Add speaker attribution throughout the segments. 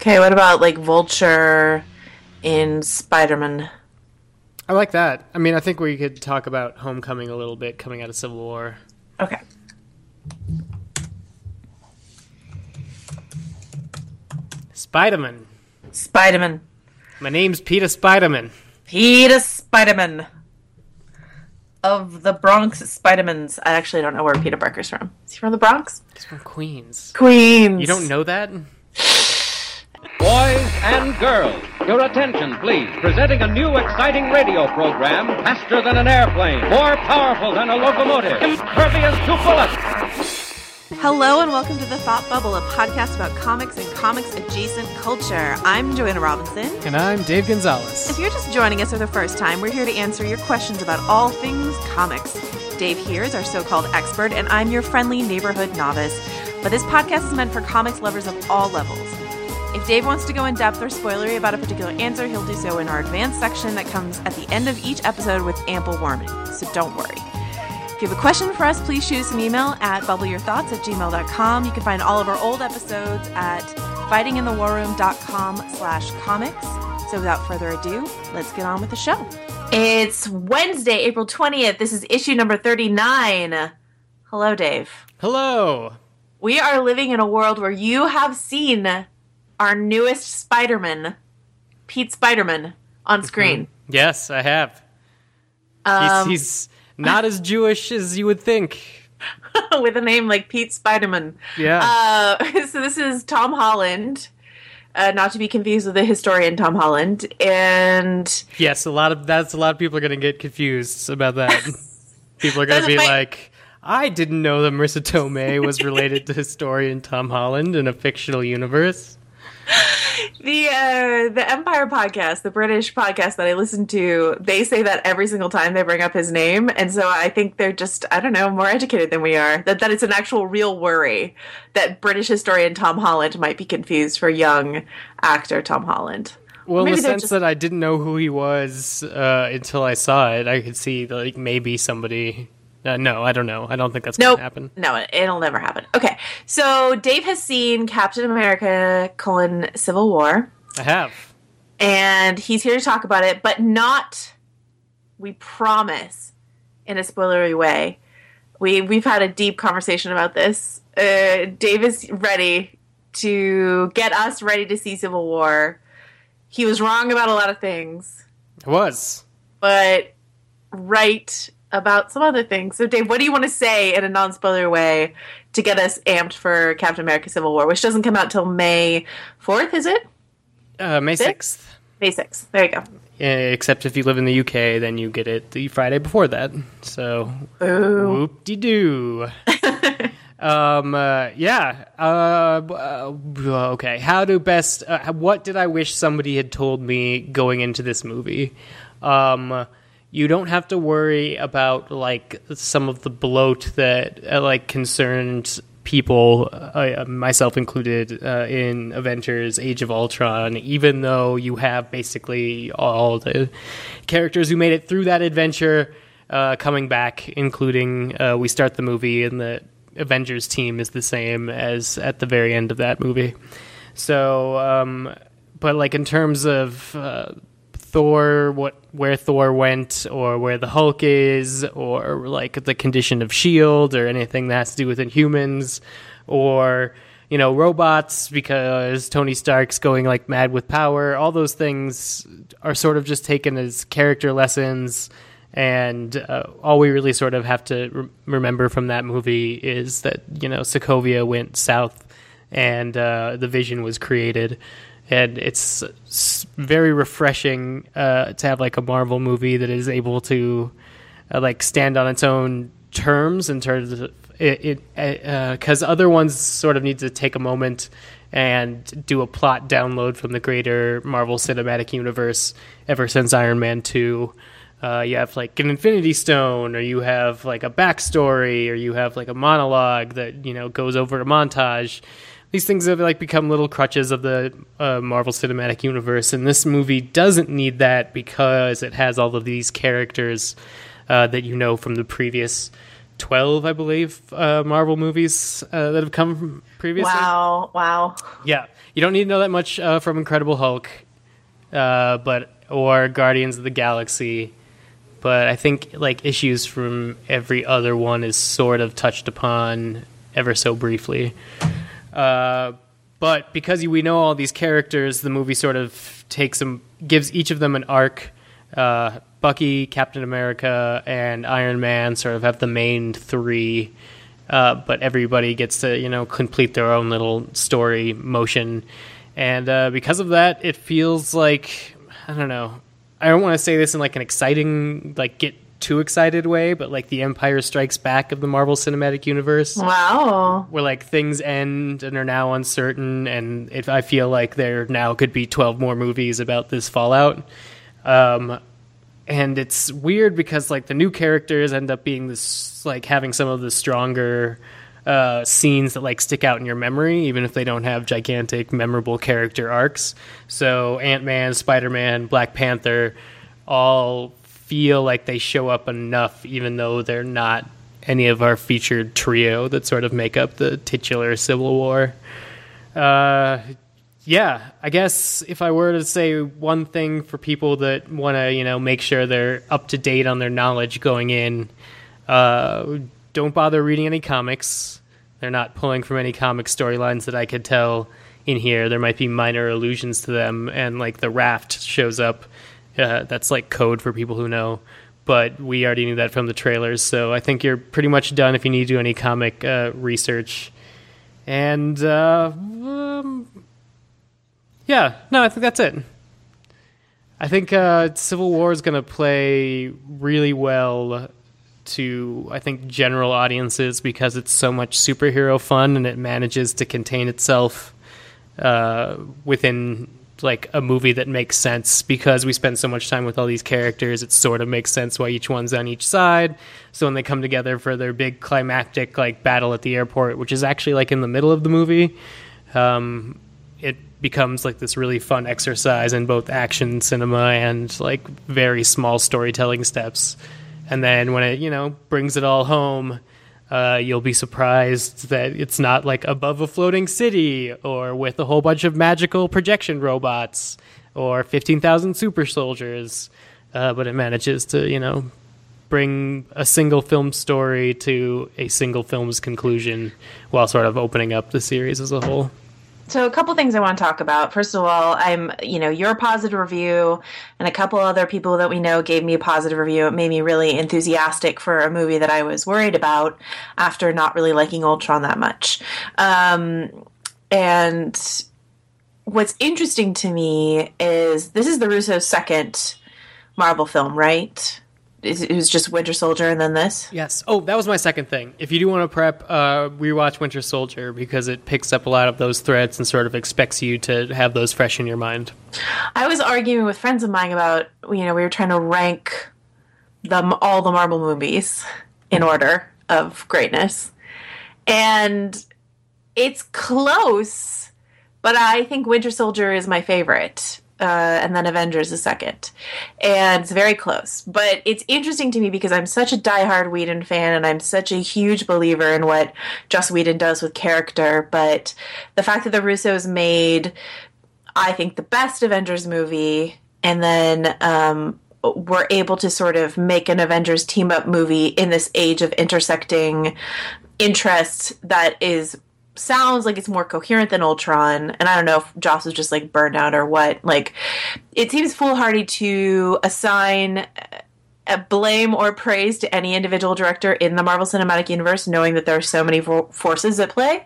Speaker 1: Okay, what about like Vulture in Spider Man?
Speaker 2: I like that. I mean, I think we could talk about Homecoming a little bit coming out of Civil War.
Speaker 1: Okay.
Speaker 2: Spider-Man.
Speaker 1: Spider-Man.
Speaker 2: My name's Peter Spider-Man.
Speaker 1: Peter Spider-Man. Of the Bronx Spider-Mans. I actually don't know where Peter Parker's from. Is he from the Bronx?
Speaker 2: He's from Queens.
Speaker 1: Queens.
Speaker 2: You don't know that?
Speaker 3: Boys and girls, your attention, please. Presenting a new exciting radio program faster than an airplane, more powerful than a locomotive, impervious to bullets.
Speaker 4: Hello and welcome to the Thought Bubble, a podcast about comics and comics adjacent culture. I'm Joanna Robinson.
Speaker 2: And I'm Dave Gonzalez.
Speaker 4: If you're just joining us for the first time, we're here to answer your questions about all things comics. Dave here is our so called expert, and I'm your friendly neighborhood novice. But this podcast is meant for comics lovers of all levels. If Dave wants to go in depth or spoilery about a particular answer, he'll do so in our advanced section that comes at the end of each episode with ample warning. So don't worry. If you have a question for us, please shoot us an email at bubbleyourthoughts at gmail.com. You can find all of our old episodes at fightinginthewarroom.com slash comics. So without further ado, let's get on with the show.
Speaker 1: It's Wednesday, April 20th. This is issue number 39. Hello, Dave.
Speaker 2: Hello.
Speaker 1: We are living in a world where you have seen our newest Spider-Man, Pete Spider-Man, on screen.
Speaker 2: Yes, I have.
Speaker 1: Um,
Speaker 2: he's, he's not as Jewish as you would think.
Speaker 1: with a name like Pete Spider-Man.
Speaker 2: Yeah.
Speaker 1: Uh, so this is Tom Holland, uh, not to be confused with the historian Tom Holland, and
Speaker 2: yes, a lot of that's a lot of people are going to get confused about that. people are going to be
Speaker 1: my-
Speaker 2: like, "I didn't know that Marisa Tomei was related to historian Tom Holland in a fictional universe."
Speaker 1: the uh, the Empire podcast, the British podcast that I listen to, they say that every single time they bring up his name, and so I think they're just I don't know more educated than we are. That that it's an actual real worry that British historian Tom Holland might be confused for young actor Tom Holland.
Speaker 2: Well, in
Speaker 1: Maybe
Speaker 2: the sense
Speaker 1: just-
Speaker 2: that I didn't know who he was uh, until I saw it, I could see like maybe somebody. Uh, no, I don't know. I don't think that's
Speaker 1: Nope.
Speaker 2: gonna happen.
Speaker 1: No, it- it'll never happen. Okay, so Dave has seen Captain America: colon, Civil War,
Speaker 2: I have.
Speaker 1: and he's here to talk about it, but not. We promise, in a spoilery way. We we've had a deep conversation about this. Uh, Dave is ready to get us ready to see Civil War. He was wrong about a lot of things,
Speaker 2: I was.
Speaker 1: but right about some other things. So, Dave, what do you want to say in a non spoiler way to get us amped for Captain America Civil War, which doesn't come out till May 4th, is it?
Speaker 2: Uh, May
Speaker 1: Six?
Speaker 2: sixth.
Speaker 1: May 6th. There you go.
Speaker 2: Except if you live in the UK, then you get it the Friday before that. So whoop de doo. um. Uh, yeah. Uh, uh. Okay. How to best? Uh, what did I wish somebody had told me going into this movie? Um. You don't have to worry about like some of the bloat that uh, like concerns people, uh, myself included, uh, in Avengers: Age of Ultron. Even though you have basically all the characters who made it through that adventure uh, coming back, including uh, we start the movie and the Avengers team is the same as at the very end of that movie. So, um, but like in terms of uh, Thor, what where Thor went, or where the Hulk is, or like the condition of Shield, or anything that has to do with Inhumans, or you know robots because Tony Stark's going like mad with power. All those things are sort of just taken as character lessons. And uh, all we really sort of have to re- remember from that movie is that you know Sokovia went south, and uh, the Vision was created, and it's very refreshing uh, to have like a Marvel movie that is able to uh, like stand on its own terms in terms of it because other ones sort of need to take a moment and do a plot download from the greater Marvel Cinematic Universe ever since Iron Man 2. Uh, you have like an Infinity Stone, or you have like a backstory, or you have like a monologue that you know goes over a montage. These things have like become little crutches of the uh, Marvel Cinematic Universe, and this movie doesn't need that because it has all of these characters uh, that you know from the previous 12, I believe, uh, Marvel movies uh, that have come from previously.
Speaker 1: Wow, wow.
Speaker 2: Yeah, you don't need to know that much uh, from Incredible Hulk, uh, but or Guardians of the Galaxy. But I think like issues from every other one is sort of touched upon ever so briefly. Uh, but because we know all these characters, the movie sort of takes them, gives each of them an arc. Uh, Bucky, Captain America, and Iron Man sort of have the main three, uh, but everybody gets to you know complete their own little story motion, and uh, because of that, it feels like I don't know. I don't want to say this in like an exciting, like get too excited way, but like the Empire Strikes Back of the Marvel Cinematic Universe.
Speaker 1: Wow.
Speaker 2: where like things end and are now uncertain and if i feel like there now could be 12 more movies about this fallout. Um, and it's weird because like the new characters end up being this like having some of the stronger uh, scenes that like stick out in your memory even if they don't have gigantic memorable character arcs. So ant-man spider-man black panther all feel like they show up enough even though they're not any of our featured trio that sort of make up the titular Civil War. Uh, yeah, I guess if I were to say one thing for people that want to, you know, make sure they're up to date on their knowledge going in, uh, don't bother reading any comics. They're not pulling from any comic storylines that I could tell in here. There might be minor allusions to them, and like the raft shows up. Uh, that's like code for people who know but we already knew that from the trailers. So I think you're pretty much done if you need to do any comic uh, research. And uh, um, yeah, no, I think that's it. I think uh, Civil War is going to play really well to I think general audiences because it's so much superhero fun and it manages to contain itself uh, within like a movie that makes sense because we spend so much time with all these characters it sort of makes sense why each one's on each side. So when they come together for their big climactic like battle at the airport which is actually like in the middle of the movie um, it becomes like this really fun exercise in both action cinema and like very small storytelling steps. And then when it you know brings it all home uh, you'll be surprised that it's not like above a floating city or with a whole bunch of magical projection robots or 15,000 super soldiers, uh, but it manages to, you know, bring a single film story to a single film's conclusion while sort of opening up the series as a whole.
Speaker 1: So a couple things I want to talk about. First of all, I'm, you know, your positive review and a couple other people that we know gave me a positive review. It made me really enthusiastic for a movie that I was worried about after not really liking Ultron that much. Um, and what's interesting to me is this is the Russo's second Marvel film, right? It was just Winter Soldier and then this.
Speaker 2: Yes. Oh, that was my second thing. If you do want to prep, uh, rewatch Winter Soldier because it picks up a lot of those threads and sort of expects you to have those fresh in your mind.
Speaker 1: I was arguing with friends of mine about you know we were trying to rank them all the Marvel movies in order of greatness, and it's close, but I think Winter Soldier is my favorite. Uh, and then Avengers is second, and it's very close. But it's interesting to me because I'm such a diehard Whedon fan, and I'm such a huge believer in what Joss Whedon does with character. But the fact that the Russos made I think, the best Avengers movie, and then um, we're able to sort of make an Avengers team up movie in this age of intersecting interests that is sounds like it's more coherent than Ultron. And I don't know if Joss was just like burned out or what. Like, it seems foolhardy to assign a blame or praise to any individual director in the Marvel Cinematic Universe, knowing that there are so many forces at play.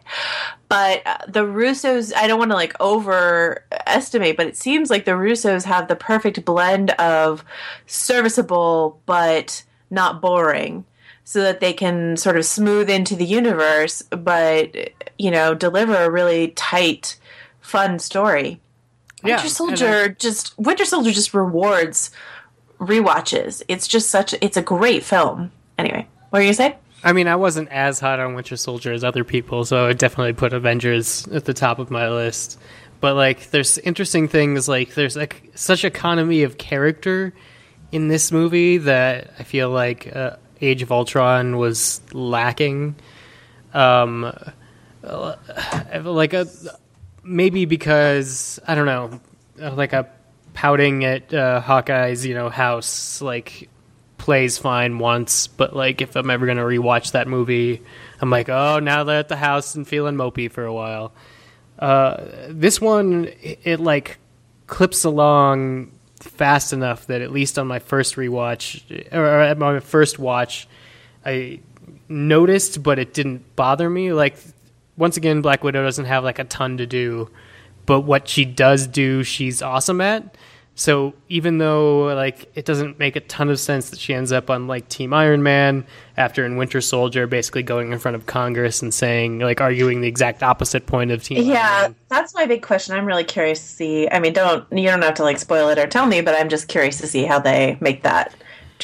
Speaker 1: But uh, the Russos, I don't want to like overestimate, but it seems like the Russos have the perfect blend of serviceable but not boring, so that they can sort of smooth into the universe, but you know, deliver a really tight, fun story.
Speaker 2: Yeah,
Speaker 1: Winter Soldier just Winter Soldier just rewards rewatches. It's just such it's a great film. Anyway, what were you gonna say?
Speaker 2: I mean, I wasn't as hot on Winter Soldier as other people, so I would definitely put Avengers at the top of my list. But like, there's interesting things like there's like such economy of character in this movie that I feel like uh, Age of Ultron was lacking. Um, uh, like a maybe because I don't know, like a pouting at uh, Hawkeye's you know house like plays fine once, but like if I'm ever gonna rewatch that movie, I'm like, oh, now they're at the house and feeling mopey for a while. Uh, this one, it, it like clips along fast enough that at least on my first rewatch or at my first watch, I noticed, but it didn't bother me. Like once again, Black Widow doesn't have like a ton to do, but what she does do, she's awesome at. So even though like it doesn't make a ton of sense that she ends up on like Team Iron Man after in Winter Soldier, basically going in front of Congress and saying like arguing the exact opposite point of Team.
Speaker 1: Yeah, that's my big question. I'm really curious to see. I mean, don't you don't have to like spoil it or tell me, but I'm just curious to see how they make that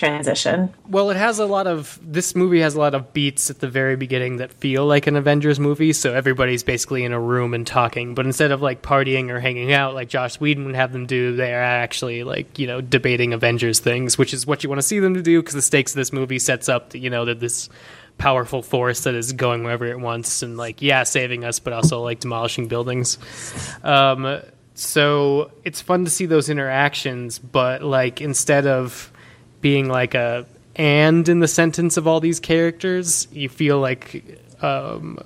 Speaker 1: transition.
Speaker 2: Well, it has a lot of this movie has a lot of beats at the very beginning that feel like an Avengers movie. So everybody's basically in a room and talking, but instead of like partying or hanging out like Joss Whedon would have them do, they are actually like you know debating Avengers things, which is what you want to see them to do because the stakes of this movie sets up that, you know that this powerful force that is going wherever it wants and like yeah saving us but also like demolishing buildings um so it's fun to see those interactions but like instead of being like a and in the sentence of all these characters. You feel like um,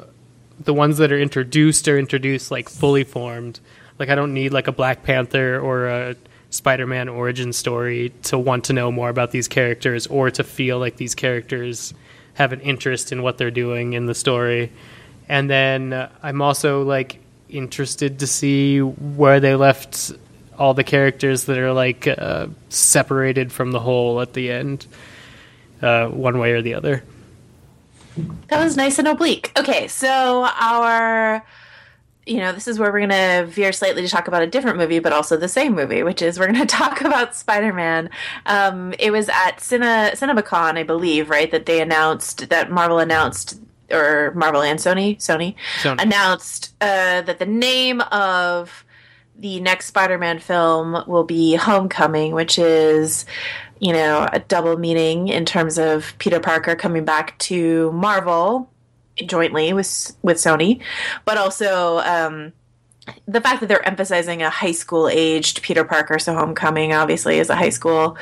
Speaker 2: the ones that are introduced are introduced like fully formed. Like I don't need like a Black Panther or a Spider-Man origin story to want to know more about these characters or to feel like these characters have an interest in what they're doing in the story. And then uh, I'm also like interested to see where they left all the characters that are like uh, separated from the whole at the end, uh, one way or the other.
Speaker 1: That was nice and oblique. Okay, so our, you know, this is where we're going to veer slightly to talk about a different movie, but also the same movie, which is we're going to talk about Spider Man. Um, it was at Cine, CinemaCon, I believe, right, that they announced, that Marvel announced or Marvel and Sony, Sony, Sony. announced uh, that the name of the next Spider-Man film will be Homecoming, which is, you know, a double meaning in terms of Peter Parker coming back to Marvel jointly with with Sony, but also um, the fact that they're emphasizing a high school aged Peter Parker. So Homecoming obviously is a high school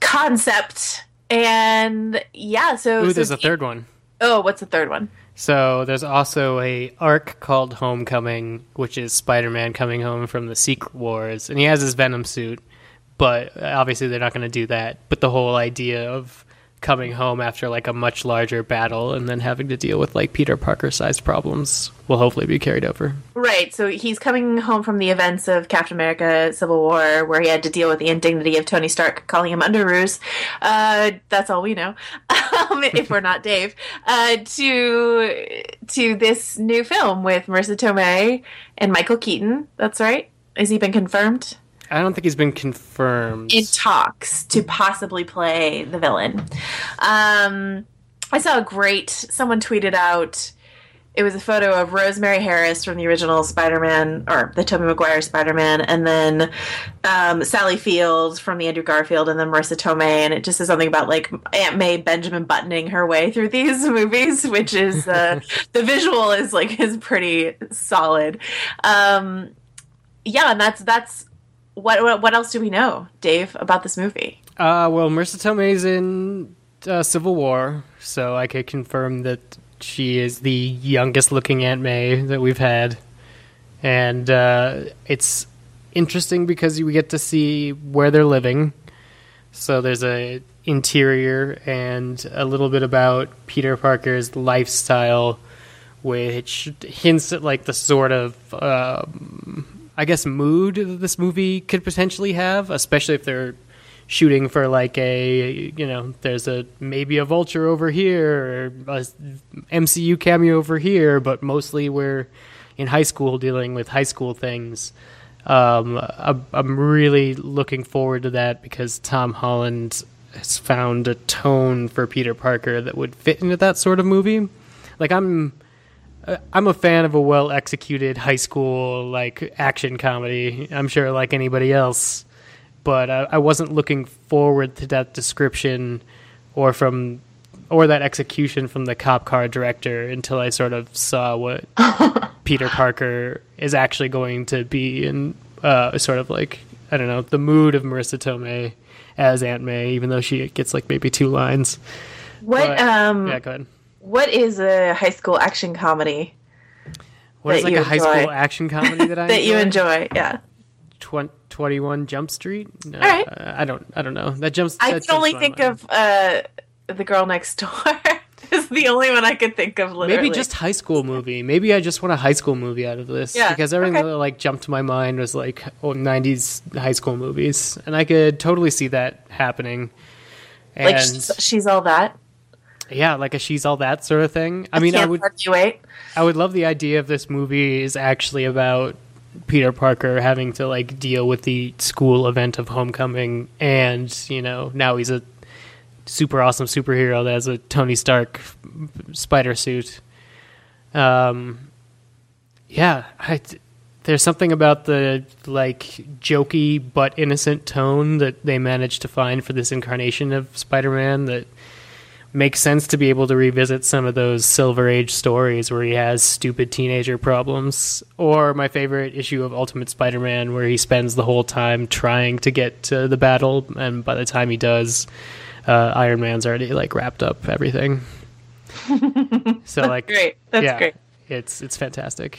Speaker 1: concept, and yeah. So
Speaker 2: Ooh,
Speaker 1: so
Speaker 2: there's a third one.
Speaker 1: Oh, what's the third one?
Speaker 2: So there's also a arc called Homecoming, which is Spider-Man coming home from the Secret Wars, and he has his Venom suit. But obviously, they're not going to do that. But the whole idea of coming home after like a much larger battle and then having to deal with like Peter Parker sized problems will hopefully be carried over.
Speaker 1: Right. So he's coming home from the events of Captain America Civil War where he had to deal with the indignity of Tony Stark calling him Underoos. Uh, that's all we know. Um, if we're not Dave. Uh, to to this new film with Marisa Tomei and Michael Keaton. That's right. Has he been confirmed?
Speaker 2: I don't think he's been confirmed.
Speaker 1: In talks to possibly play the villain. Um, I saw a great. Someone tweeted out. It was a photo of Rosemary Harris from the original Spider-Man or the Tobey Maguire Spider-Man, and then um, Sally Field from the Andrew Garfield, and then Marisa Tomei, and it just says something about like Aunt May Benjamin buttoning her way through these movies, which is uh, the visual is like is pretty solid. Um, yeah, and that's that's what, what, what else do we know, Dave, about this movie?
Speaker 2: Uh, well, Marisa Tomei's in uh, Civil War, so I could confirm that she is the youngest looking Aunt May that we've had, and uh, it's interesting because we get to see where they're living. So there's a interior and a little bit about Peter Parker's lifestyle, which hints at like the sort of. Um, I guess mood that this movie could potentially have, especially if they're shooting for like a you know there's a maybe a vulture over here or a MCU cameo over here, but mostly we're in high school dealing with high school things. Um, I'm really looking forward to that because Tom Holland has found a tone for Peter Parker that would fit into that sort of movie. Like I'm I'm a fan of a well executed high school like action comedy. I'm sure like anybody else, but uh, I wasn't looking forward to that description or from or that execution from the cop car director until I sort of saw what Peter Parker is actually going to be in uh, sort of like I don't know the mood of Marisa Tomei as Aunt May, even though she gets like maybe two lines.
Speaker 1: What
Speaker 2: But-
Speaker 1: um
Speaker 2: yeah, go ahead.
Speaker 1: What is a high school action comedy
Speaker 2: What is like a high
Speaker 1: enjoy.
Speaker 2: school action comedy that I
Speaker 1: that you enjoy? Yeah.
Speaker 2: Twen- 21 Jump Street? No,
Speaker 1: All right.
Speaker 2: uh, I don't. I don't know. That jumps.
Speaker 1: I
Speaker 2: that
Speaker 1: can only
Speaker 2: jumps to my
Speaker 1: think
Speaker 2: mind.
Speaker 1: of uh the girl next door. is the only one I could think of literally.
Speaker 2: Maybe just high school movie. Maybe I just want a high school movie out of this.
Speaker 1: Yeah,
Speaker 2: Because everything
Speaker 1: okay.
Speaker 2: that like jumped to my mind was like oh, 90s high school movies, and I could totally see that happening. And
Speaker 1: like she's, she's all that.
Speaker 2: Yeah, like a she's all that sort of thing. I mean, I would. I would love the idea of this movie is actually about Peter Parker having to like deal with the school event of homecoming and, you know, now he's a super awesome superhero that has a Tony Stark spider suit. Um yeah, I there's something about the like jokey but innocent tone that they managed to find for this incarnation of Spider-Man that makes sense to be able to revisit some of those silver age stories where he has stupid teenager problems or my favorite issue of ultimate spider-man where he spends the whole time trying to get to the battle and by the time he does uh, iron man's already like wrapped up everything so like
Speaker 1: Great. That's
Speaker 2: yeah,
Speaker 1: great.
Speaker 2: it's it's fantastic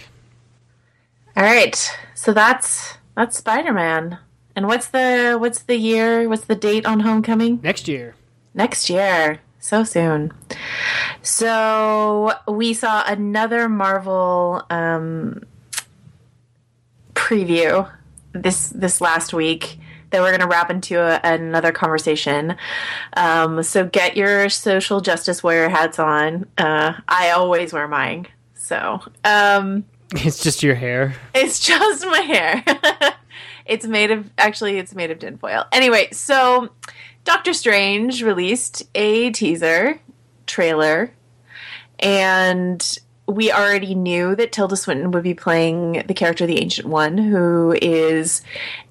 Speaker 1: All right. So that's that's Spider-Man. And what's the what's the year? What's the date on Homecoming?
Speaker 2: next year
Speaker 1: Next year. So soon. So we saw another Marvel um, preview this this last week that we're going to wrap into a, another conversation. Um, so get your social justice warrior hats on. Uh, I always wear mine. So um,
Speaker 2: it's just your hair
Speaker 1: it's just my hair. it's made of actually it's made of tinfoil. Anyway, so Doctor Strange released a teaser trailer and we already knew that Tilda Swinton would be playing the character the Ancient One, who is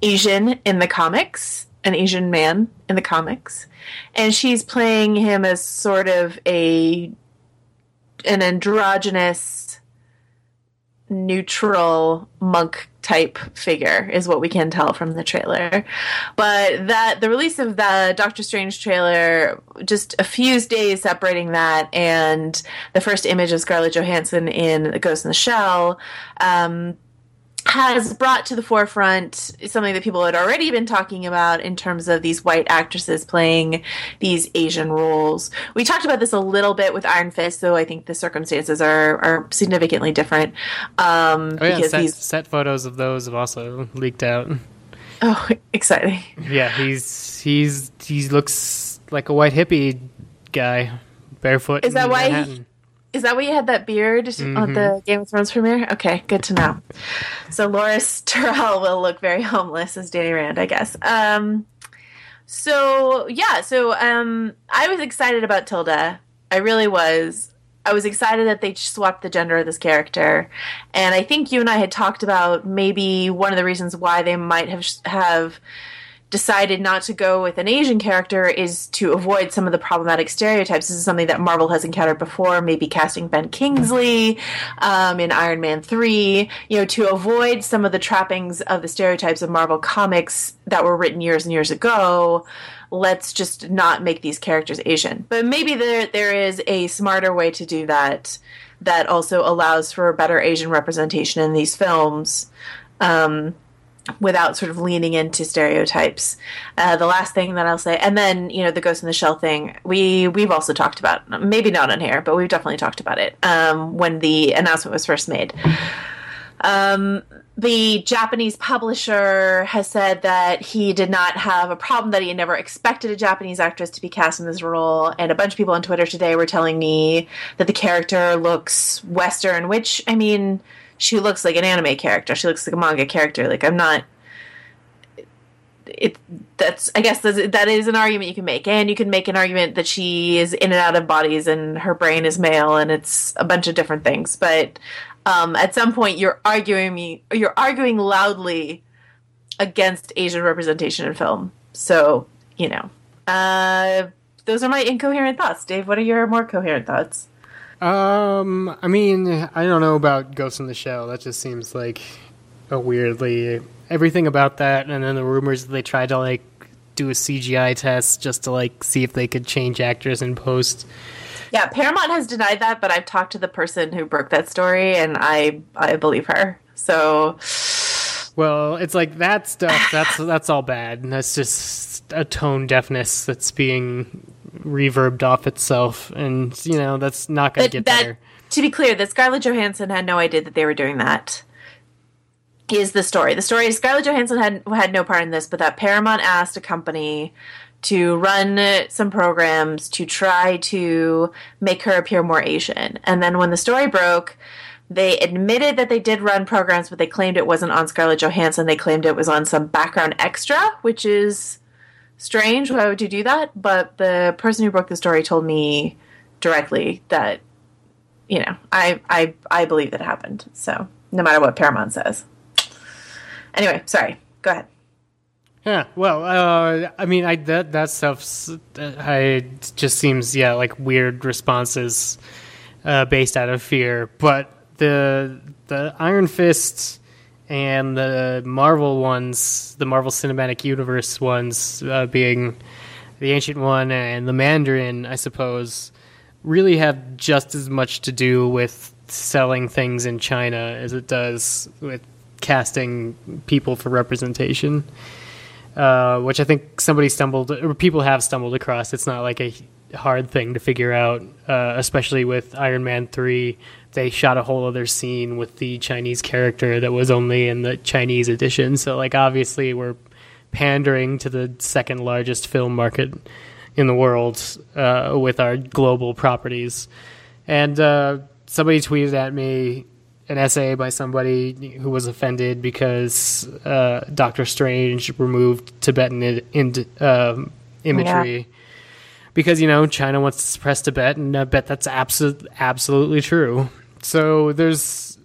Speaker 1: Asian in the comics, an Asian man in the comics. And she's playing him as sort of a an androgynous neutral monk type figure is what we can tell from the trailer. But that the release of the doctor strange trailer just a few days separating that and the first image of scarlett johansson in the ghost in the shell um, has brought to the forefront something that people had already been talking about in terms of these white actresses playing these Asian roles. We talked about this a little bit with Iron Fist, though I think the circumstances are, are significantly different. Um,
Speaker 2: oh yeah
Speaker 1: because
Speaker 2: set,
Speaker 1: these
Speaker 2: set photos of those have also leaked out
Speaker 1: oh exciting.
Speaker 2: Yeah, he's he's he looks like a white hippie guy, barefoot.
Speaker 1: Is that why he-
Speaker 2: Manhattan.
Speaker 1: Is that why you had that beard on
Speaker 2: Mm-hmm.
Speaker 1: the Game of Thrones premiere? Okay, good to know. So Loras Tyrell will look very homeless as Danny Rand, I guess. Um, so yeah, so um, I was excited about Tilda. I really was. I was excited that they swapped the gender of this character, and I think you and I had talked about maybe one of the reasons why they might have have decided not to go with an Asian character is to avoid some of the problematic stereotypes. This is something that Marvel has encountered before, maybe casting Ben Kingsley um, in Iron Man 3, you know, to avoid some of the trappings of the stereotypes of Marvel comics that were written years and years ago. Let's just not make these characters Asian. But maybe there there is a smarter way to do that that also allows for better Asian representation in these films. Um, without sort of leaning into stereotypes. Uh, the last thing that I'll say, and then you know the Ghost in the Shell thing, we we've also talked about, maybe not on here, but we've definitely talked about it um, when the announcement was first made. Um, the Japanese publisher has said that he did not have a problem, that he never expected a Japanese actress to be cast in this role. And a bunch of people on Twitter today were telling me that the character looks Western, which, I mean, she looks like an anime character. She looks like a manga character. Like, I'm not. It that's I guess that's, that is an argument you can make, and you can make an argument that she is in and out of bodies, and her brain is male, and it's a bunch of different things. But um, at some point, you're arguing me, you're arguing loudly against Asian representation in film. So you know, uh, those are my incoherent thoughts. Dave, what are your more coherent thoughts?
Speaker 2: Um, I mean, I don't know about Ghost in the Shell. That just seems like a weirdly everything about that, and then the rumors that they tried to like do a CGI test just to like see if they could change actors in post.
Speaker 1: Yeah, Paramount has denied that, but I've talked to the person who broke that story, and I I believe her. So,
Speaker 2: well, it's like that stuff. That's that's all bad, and that's just a tone deafness that's being reverbed off itself, and you know that's not going to get
Speaker 1: that,
Speaker 2: better.
Speaker 1: To be clear, that Scarlett Johansson had no idea that they were doing that. Is the story? The story is Scarlett Johansson had had no part in this, but that Paramount asked a company to run some programs to try to make her appear more Asian, and then when the story broke. They admitted that they did run programs, but they claimed it wasn't on Scarlett Johansson. They claimed it was on some background extra, which is strange. Why would you do that? But the person who broke the story told me directly that, you know, I I I believe that happened. So no matter what Paramount says. Anyway, sorry. Go ahead.
Speaker 2: Yeah, well, uh, I mean, I that that stuff, I just seems yeah like weird responses uh, based out of fear. But the the Iron Fist and the Marvel ones, the Marvel Cinematic Universe ones, uh, being the Ancient One and the Mandarin, I suppose, really have just as much to do with selling things in China as it does with casting people for representation. Uh, which I think somebody stumbled, or people have stumbled across. It's not like a hard thing to figure out, uh, especially with Iron Man 3. They shot a whole other scene with the Chinese character that was only in the Chinese edition. So, like, obviously, we're pandering to the second largest film market in the world uh, with our global properties. And uh, somebody tweeted at me an essay by somebody who was offended because uh, Doctor Strange removed Tibetan in, in, um, imagery. Yeah. Because you know China wants to suppress Tibet, and I bet that's absolutely absolutely true. So there's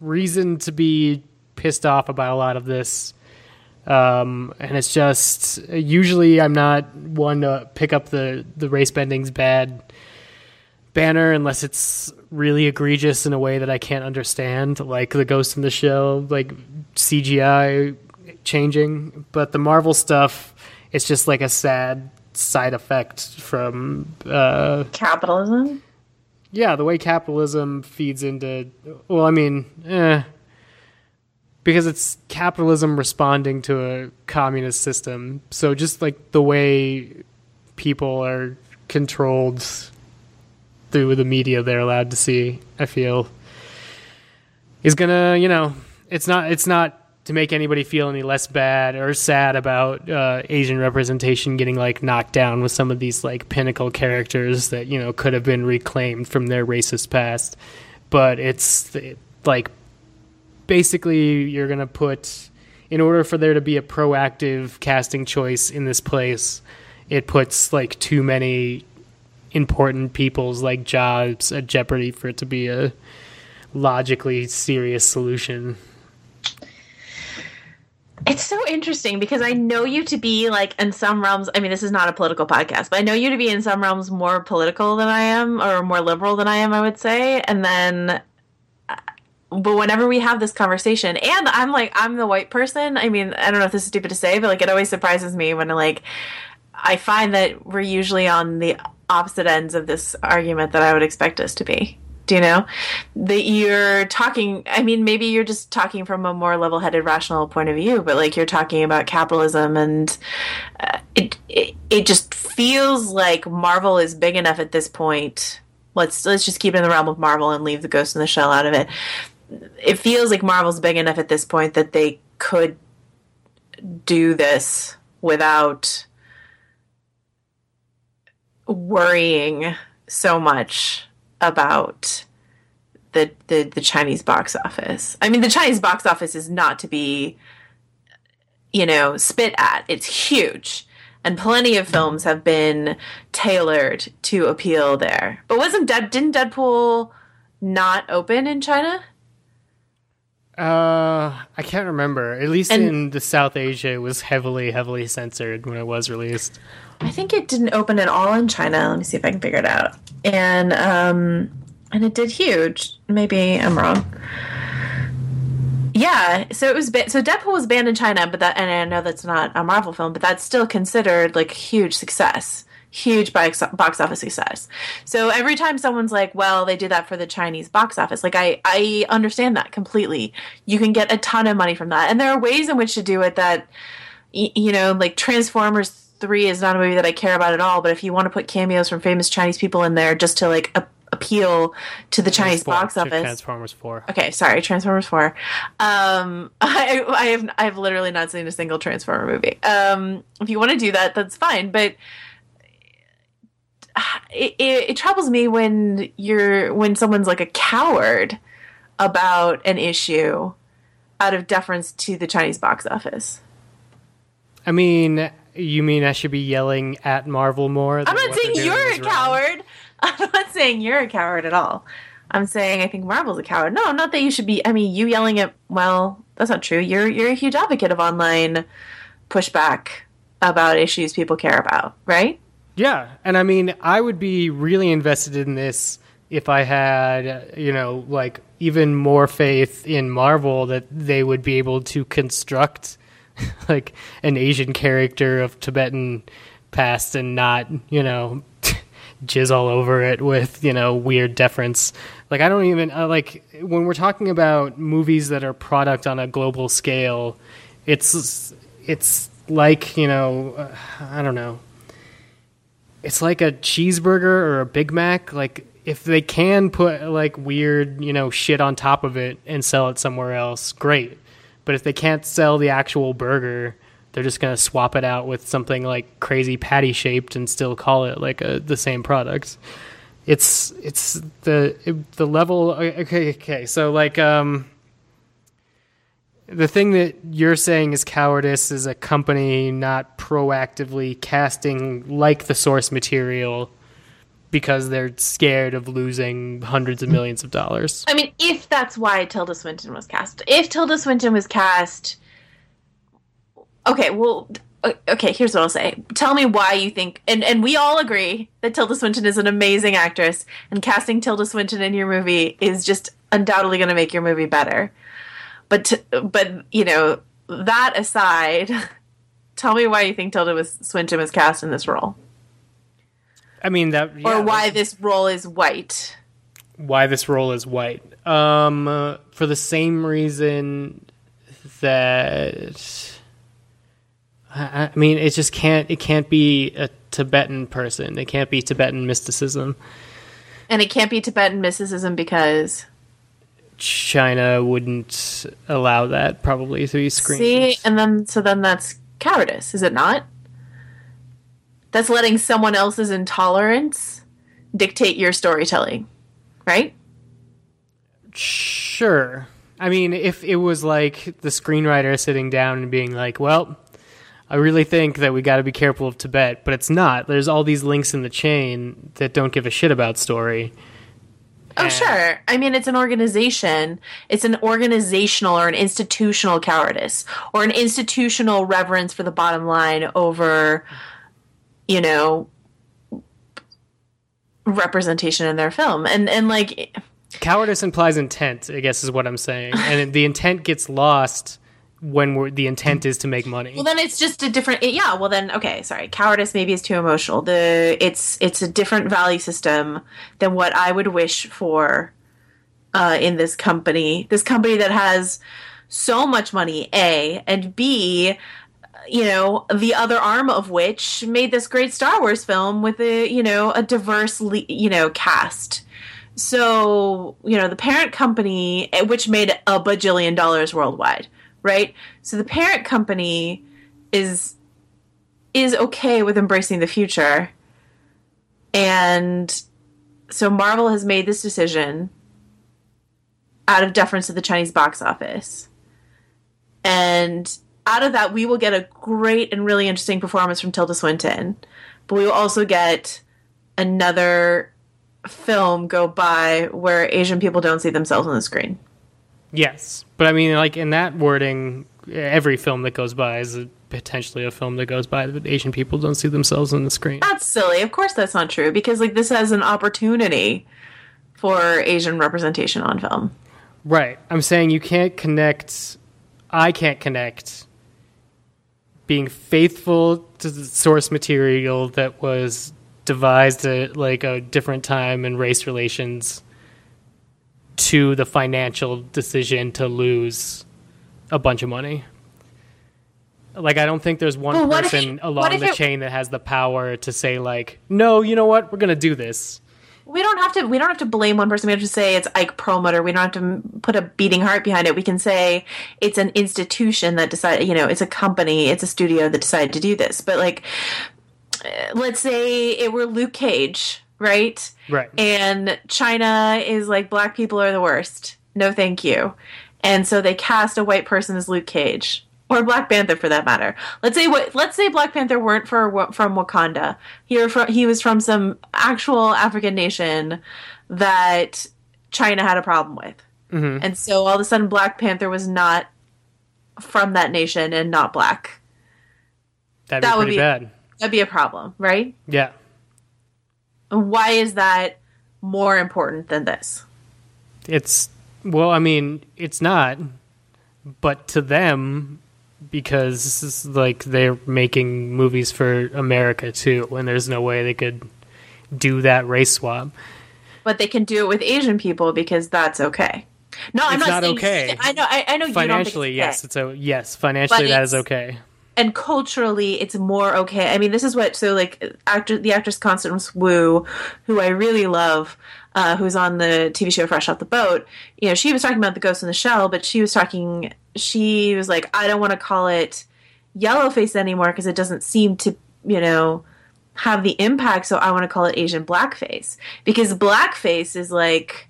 Speaker 2: reason to be pissed off about a lot of this, um, and it's just usually I'm not one to pick up the the race bending's bad banner unless it's really egregious in a way that I can't understand, like the Ghost in the Shell, like CGI changing. But the Marvel stuff, it's just like a sad side effect from uh,
Speaker 1: capitalism.
Speaker 2: Yeah, the way capitalism feeds into. Well, I mean, eh, because it's capitalism responding to a communist system. So just like the way people are controlled through the media they're allowed to see, I feel is gonna, you know, it's not it's not to make anybody feel any less bad or sad about uh, Asian representation getting like knocked down with some of these like pinnacle characters that you know could have been reclaimed from their racist past, but it's like basically you're gonna put in order for there to be a proactive casting choice in this place, it puts like too many important people's like jobs at jeopardy for it to be a logically serious solution.
Speaker 1: It's so interesting because I know you to be like in some realms. I mean, this is not a political podcast, but I know you to be in some realms more political than I am, or more liberal than I am. I would say, and then, uh, but whenever we have this conversation, and I'm like, I'm the white person. I mean, I don't know if this is stupid to say, but like, it always surprises me when like I find that we're usually on the opposite ends of this argument that I would expect us to be. Do you know that you're talking? I mean, maybe you're just talking from a more level-headed, rational point of view, but like you're talking about capitalism, and uh, it, it it just feels like Marvel is big enough at this point. Let's let's just keep it in the realm of Marvel and leave the Ghost in the Shell out of it. It feels like Marvel's big enough at this point that they could do this without worrying so much about the, the the Chinese box office. I mean, the Chinese box office is not to be, you know, spit at. It's huge, and plenty of films have been tailored to appeal there. But wasn't Dead didn't Deadpool not open in China?
Speaker 2: Uh, I can't remember. At least
Speaker 1: And-
Speaker 2: in the South Asia, it was heavily, heavily censored when it was released.
Speaker 1: I think it didn't open at all in China. Let me see if I can figure it out. And um, and it did huge. Maybe I'm wrong. Yeah, so it was ba- so Deadpool was banned in China, but that and I know that's not a Marvel film, but that's still considered like a huge success, huge box box office success. So every time someone's like, "Well, they did that for the Chinese box office," like I I understand that completely. You can get a ton of money from that, and there are ways in which to do it that you know, like Transformers 3 is not a movie that I care about at all, but if you want to put cameos from famous Chinese people in there just to like a- appeal to the Chinese
Speaker 2: Four-
Speaker 1: box office.
Speaker 2: Transformers 4.
Speaker 1: Okay, sorry, Transformers 4. Um, I, I have I have literally not seen a single Transformer movie. Um, if you want to do that, that's fine, but it, it, it troubles me when you're when someone's like a coward about an issue out of deference to the Chinese box office.
Speaker 2: I mean, you mean I should be yelling at Marvel more?
Speaker 1: I'm not saying you're a coward. I'm not saying you're a coward at all. I'm saying I think Marvel's a coward. No, not that you should be. I mean, you yelling at well, that's not true. You're you're a huge advocate of online pushback about issues people care about, right?
Speaker 2: Yeah, and I mean, I would be really invested in this if I had, you know, like even more faith in Marvel that they would be able to construct like an Asian character of Tibetan past and not, you know, jizz all over it with, you know, weird deference. Like I don't even uh, like when we're talking about movies that are product on a global scale, it's it's like, you know, uh, I don't know it's like a cheeseburger or a Big Mac. Like if they can put like weird, you know, shit on top of it and sell it somewhere else, great. But if they can't sell the actual burger, they're just gonna swap it out with something like crazy patty shaped and still call it like a, the same product. It's it's the it, the level. Okay, okay. So like um, the thing that you're saying is cowardice is a company not proactively casting like the source material because they're scared of losing hundreds of millions of dollars.
Speaker 1: I mean, if that's why Tilda Swinton was cast, if Tilda Swinton was cast, okay, well, okay. Here's what I'll say. Tell me why you think, and and we all agree that Tilda Swinton is an amazing actress, and casting Tilda Swinton in your movie is just undoubtedly going to make your movie better. But but you know that aside, tell me why you think Tilda was Swinton was cast in this role,
Speaker 2: I mean that, yeah,
Speaker 1: or why this role is white.
Speaker 2: why this role is white. Um, uh, for the same reason that I, I mean, it just can't. It can't be a Tibetan person. It can't be Tibetan mysticism.
Speaker 1: And it can't be Tibetan mysticism because
Speaker 2: China wouldn't allow that probably to be screened.
Speaker 1: See, and then so then that's cowardice, is it not? That's letting someone else's intolerance dictate your storytelling, right?
Speaker 2: Sure. I mean, if it was like the screenwriter sitting down and being like, "Well, I really think that we got to be careful of Tibet," but it's not. There's all these links in the chain that don't give a shit about story.
Speaker 1: Oh,
Speaker 2: And-
Speaker 1: sure. I mean, it's an organization. It's an organizational or an institutional cowardice or an institutional reverence for the bottom line over, you know, representation in their film. And and like
Speaker 2: Cowardice implies intent, I guess, is what I'm saying, and the intent gets lost when we're, the intent is to make money.
Speaker 1: Well, then it's just a different. Yeah. Well, then okay. Sorry, cowardice maybe is too emotional. The it's it's a different value system than what I would wish for uh, in this company. This company that has so much money, a and b. You know, the other arm of which made this great Star Wars film with a you know a diverse you know cast. So you know the parent company, eh, which made a bajillion dollars worldwide, right? So the parent company is is okay with embracing the future. And so Marvel has made this decision out of deference to the Chinese box office. And out of that we will get a great and really interesting performance from Tilda Swinton. But we will also get another film go by where Asian people don't see themselves on the screen.
Speaker 2: Yes, but I mean, like in that wording, every film that goes by is a, potentially a film that goes by that Asian people don't see themselves on the screen.
Speaker 1: That's silly. Of course, that's not true because like this has an opportunity for Asian representation on film.
Speaker 2: Right. I'm saying you can't connect. I can't connect being faithful to the source material that was devised at like a different time in race relations to the financial decision to lose a bunch of money. Like I don't think there's one
Speaker 1: Well,
Speaker 2: person
Speaker 1: it-
Speaker 2: along the
Speaker 1: it-
Speaker 2: chain that has the power to say like, "No, you know what? We're going to do this."
Speaker 1: We don't have to. We don't have to blame one person. We have to say it's Ike Perlmutter. We don't have to put a beating heart behind it. We can say it's an institution that decided. You know, it's a company. It's a studio that decided to do this. But like, uh, let's say it were Luke Cage, right?
Speaker 2: Right.
Speaker 1: And China is like black people are the worst. No, thank you. And so they cast a white person as Luke Cage or Black Panther for that matter. Let's say what let's say Black Panther weren't for from Wakanda. He were from, he was from some actual African nation that China had a problem with. Mm-hmm. And so all of a sudden Black Panther was not from that nation and not black.
Speaker 2: That'd be
Speaker 1: That would be-
Speaker 2: bad.
Speaker 1: That'd be a problem, right?
Speaker 2: Yeah.
Speaker 1: Why is that more important than this?
Speaker 2: It's well, I mean, it's not, but to them, because this is like they're making movies for America too, and there's no way they could do that race swap.
Speaker 1: but they can do it with Asian people because that's okay. No, I'm
Speaker 2: It's
Speaker 1: not,
Speaker 2: okay.
Speaker 1: I know, I, I know.
Speaker 2: Financially,
Speaker 1: you don't
Speaker 2: yes,
Speaker 1: it's okay.
Speaker 2: it's a yes. Financially, that is okay.
Speaker 1: and culturally, it's more okay. I mean, this is what so like actor the actress Constance Wu, who I really love, uh, who's on the TV show Fresh Off the Boat. You know, she was talking about the Ghost in the Shell, but she was talking. She was like, I don't want to call it yellowface anymore because it doesn't seem to, you know, have the impact. So I want to call it Asian blackface because blackface is like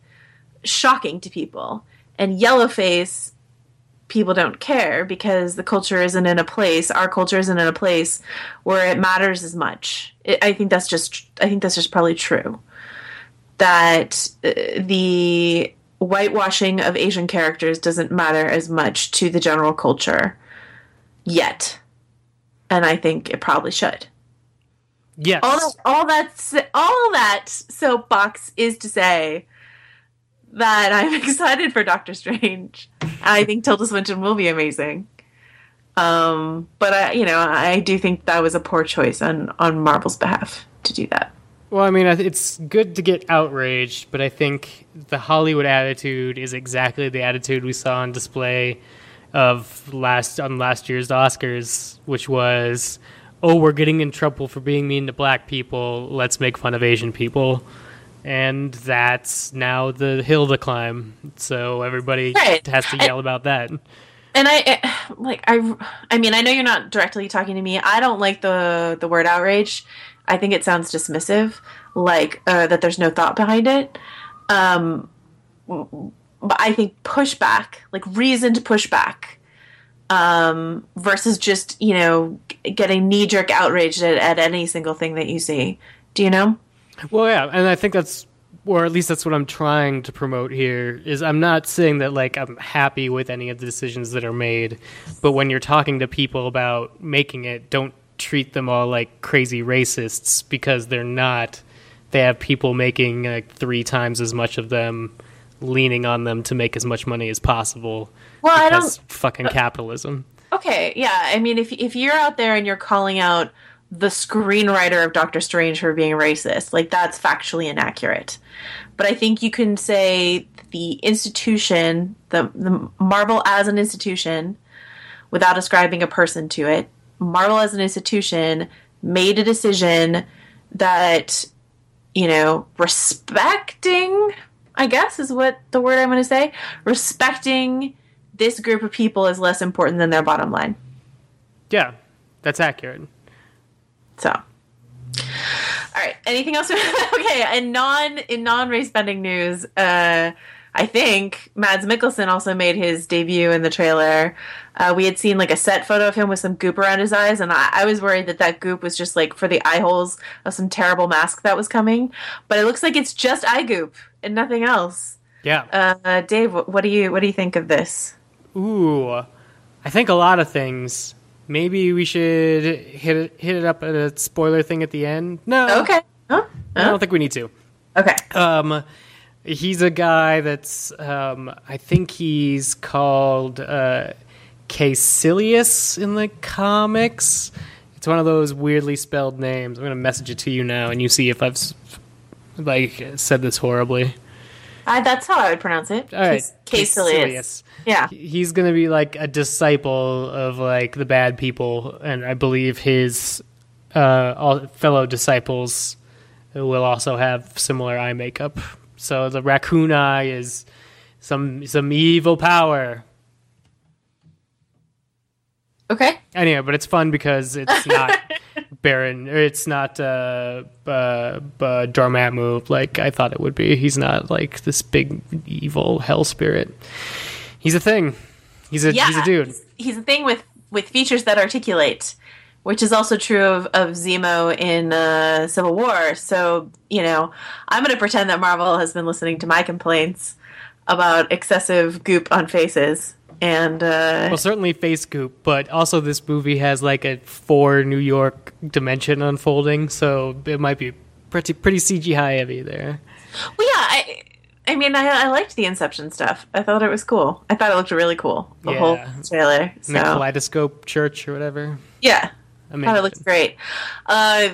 Speaker 1: shocking to people, and yellowface people don't care because the culture isn't in a place our culture isn't in a place where it matters as much it, i think that's just i think that's just probably true that uh, the whitewashing of asian characters doesn't matter as much to the general culture yet and i think it probably should
Speaker 2: Yes,
Speaker 1: all that, all that's all that soapbox is to say that I'm excited for Doctor Strange. I think Tilda Swinton will be amazing. Um, but I, you know, I do think that was a poor choice on on Marvel's behalf to do that.
Speaker 2: Well, I mean, it's good to get outraged, but I think the Hollywood attitude is exactly the attitude we saw on display of last on last year's Oscars, which was, "Oh, we're getting in trouble for being mean to black people. Let's make fun of Asian people." And that's now the hill to climb. So everybody
Speaker 1: Right.
Speaker 2: has to yell about that.
Speaker 1: And I I- like I I mean, I know you're not directly talking to me. I don't like the the word outrage. I think it sounds dismissive, like uh, that there's no thought behind it. Um, but I think pushback, like reasoned pushback, um, versus just you know getting knee jerk outraged at, at any single thing that you see. Do you know?
Speaker 2: Well, yeah, and I think that's, or at least that's what I'm trying to promote here. Is I'm not saying that like I'm happy with any of the decisions that are made, but when you're talking to people about making it, don't treat them all like crazy racists because they're not. They have people making like three times as much of them, leaning on them to make as much money as possible.
Speaker 1: Well, I don't.
Speaker 2: fucking uh, capitalism.
Speaker 1: Okay, yeah. I mean, if if you're out there and you're calling out the screenwriter of Doctor Strange for being racist, like that's factually inaccurate. But I think you can say the institution, the the Marvel as an institution, without ascribing a person to it. Marvel as an institution made a decision that you know respecting i guess is what the word i'm going to say respecting this group of people is less important than their bottom line
Speaker 2: Yeah, that's accurate.
Speaker 1: so all right anything else okay in non in non race bending news uh I think Mads Mikkelsen also made his debut in the trailer. Uh, we had seen like a set photo of him with some goop around his eyes, and I, I was worried that that goop was just like for the eye holes of some terrible mask that was coming. But it looks like it's just eye goop and nothing else.
Speaker 2: Yeah.
Speaker 1: Uh, Dave, what, what do you what do you think of this?
Speaker 2: Ooh, I think a lot of things. Maybe we should hit it, hit it up at a spoiler thing at the end. No,
Speaker 1: Okay. Huh?
Speaker 2: I don't think we need to.
Speaker 1: Okay.
Speaker 2: Um, he's a guy that's um, I think he's called uh, Kaecilius in the comics. It's one of those weirdly spelled names. I'm gonna message it to you now, and you see if I've like said this horribly.
Speaker 1: Uh, that's how I would pronounce it.
Speaker 2: All right,
Speaker 1: Kaecilius. Yeah.
Speaker 2: he's going to be like a disciple of like the bad people and i believe his uh all fellow disciples will also have similar eye makeup so the raccoon eye is some some evil power
Speaker 1: Okay.
Speaker 2: anyway but it's fun because it's not baron or it's not uh uh, uh dormammu like i thought it would be he's not like this big evil hell spirit he's a thing he's a
Speaker 1: Yeah.
Speaker 2: he's a dude
Speaker 1: He's, he's a thing with with features that articulate, which is also true of of Zemo in uh, Civil War. So you know, I'm going to pretend that Marvel has been listening to my complaints about excessive goop on faces. And uh,
Speaker 2: Well, certainly face goop, but also this movie has like a four New York dimension unfolding, so it might be pretty pretty CGI heavy there.
Speaker 1: Well, yeah, I, I mean, I, I liked the Inception stuff. I thought it was cool. I thought it looked really cool. The
Speaker 2: Yeah.
Speaker 1: whole trailer.
Speaker 2: In the Kaleidoscope Church or whatever.
Speaker 1: yeah,
Speaker 2: I
Speaker 1: thought it looks great. Uh,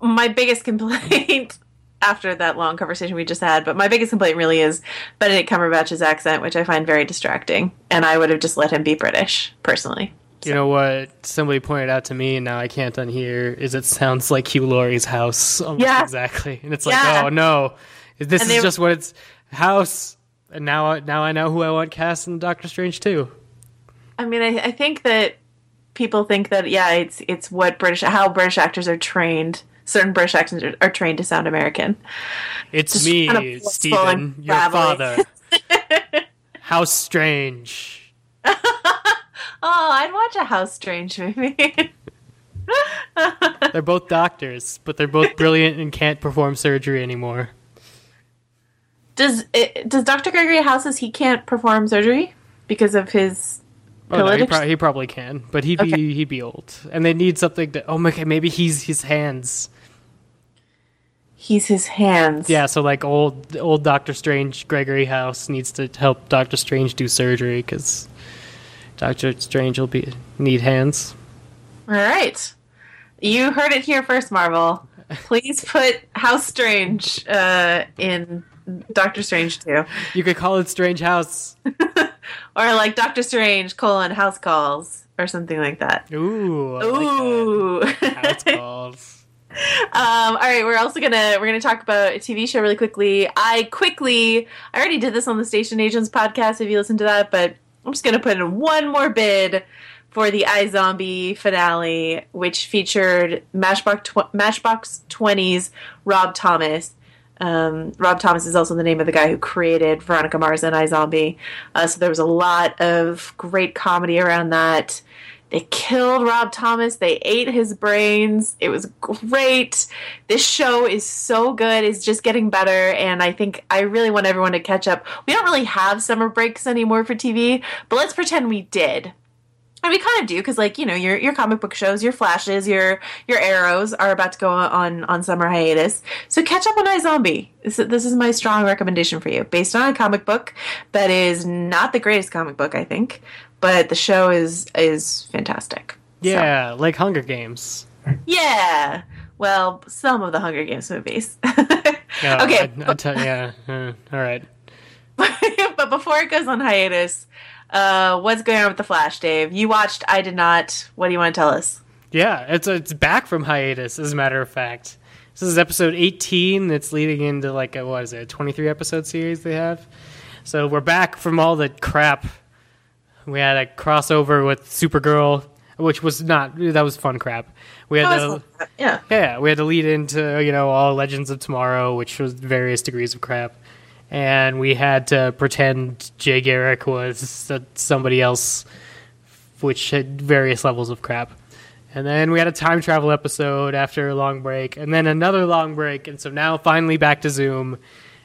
Speaker 1: my biggest complaint after that long conversation we just had, but my biggest complaint really is Benedict Cumberbatch's accent, which I find very distracting, and I would have just let him be British personally.
Speaker 2: you know what somebody pointed out to me, and now I can't unhear is it sounds like Hugh Laurie's house, almost
Speaker 1: Yeah.
Speaker 2: exactly, and it's like,
Speaker 1: Yeah.
Speaker 2: oh no, this
Speaker 1: And
Speaker 2: is just what it's house, and now I- now I know who I want cast in Doctor Strange too.
Speaker 1: I mean, I, I think that people think that yeah, it's it's what British how British actors are trained. Certain British accents are, are trained to sound American.
Speaker 2: It's
Speaker 1: Just
Speaker 2: me,
Speaker 1: kind of
Speaker 2: Stephen, your father. How strange.
Speaker 1: Oh, I'd watch a House Strange movie.
Speaker 2: They're both doctors, but they're both brilliant and can't perform surgery anymore.
Speaker 1: does it, does Dr. Gregory Houses he can't perform surgery because of his
Speaker 2: Oh, no, he, pro- he probably can, but he'd be
Speaker 1: Okay.
Speaker 2: he'd be old, and they need something to. Oh, my god, maybe he's his hands.
Speaker 1: He's his hands.
Speaker 2: Yeah, so like old old Doctor Strange, Gregory House needs to help Doctor Strange do surgery because Doctor Strange will be need hands.
Speaker 1: All right. You heard it here first, Marvel. Please put House Strange uh, in Doctor Strange too.
Speaker 2: You could call it Strange House.
Speaker 1: Or like Doctor Strange colon house calls or something like that.
Speaker 2: Ooh, I
Speaker 1: Ooh.
Speaker 2: like that. House calls.
Speaker 1: Um, all right, we're also gonna we're gonna talk about a TV show really quickly. I quickly I already did this on the Station Agents podcast if you listen to that, but I'm just gonna put in one more bid for the iZombie finale, which featured Matchbox tw- Matchbox 20's Rob Thomas. Um, Rob Thomas is also the name of the guy who created Veronica Mars and iZombie. Uh, so there was a lot of great comedy around that. They killed Rob Thomas. They ate his brains. It was great. This show is so good. It's just getting better. And I think I really want everyone to catch up. We don't really have summer breaks anymore for TV, but let's pretend we did. And we kind of do because, like, you know, your your comic book shows, your flashes, your your arrows are about to go on on summer hiatus. So catch up on iZombie. This, this is my strong recommendation for you, based on a comic book that is not the greatest comic book, I think, but the show is is fantastic.
Speaker 2: Yeah, like Hunger Games.
Speaker 1: Yeah. Well, some of the Hunger Games movies.
Speaker 2: Yeah,
Speaker 1: okay,
Speaker 2: I, I yeah. uh, all right.
Speaker 1: but before it goes on hiatus, uh, what's going on with the Flash, Dave? You watched, I did not. What do you want to tell us?
Speaker 2: Yeah, it's it's back from hiatus. As a matter of fact, this is episode 18. It's leading into like a what is it, a 23 episode series they have. So we're back from all the crap. We had a crossover with Supergirl, which was not that was fun crap. We had
Speaker 1: Oh,
Speaker 2: the
Speaker 1: yeah.
Speaker 2: yeah, we had to lead into you know all Legends of Tomorrow, which was various degrees of crap, and we had to pretend Jay Garrick was somebody else, which had various levels of crap. And then we had a time travel episode after a long break, and then another long break, and so now finally back to Zoom,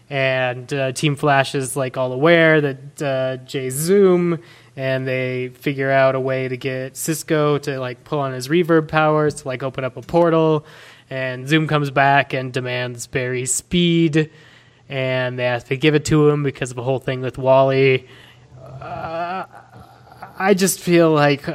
Speaker 2: and uh, Team Flash is like all aware that uh, Jay's Zoom, and they figure out a way to get Cisco to like pull on his reverb powers to like open up a portal, and Zoom comes back and demands Barry's speed, and they have to give it to him because of a whole thing with Wally. Uh, I just feel like,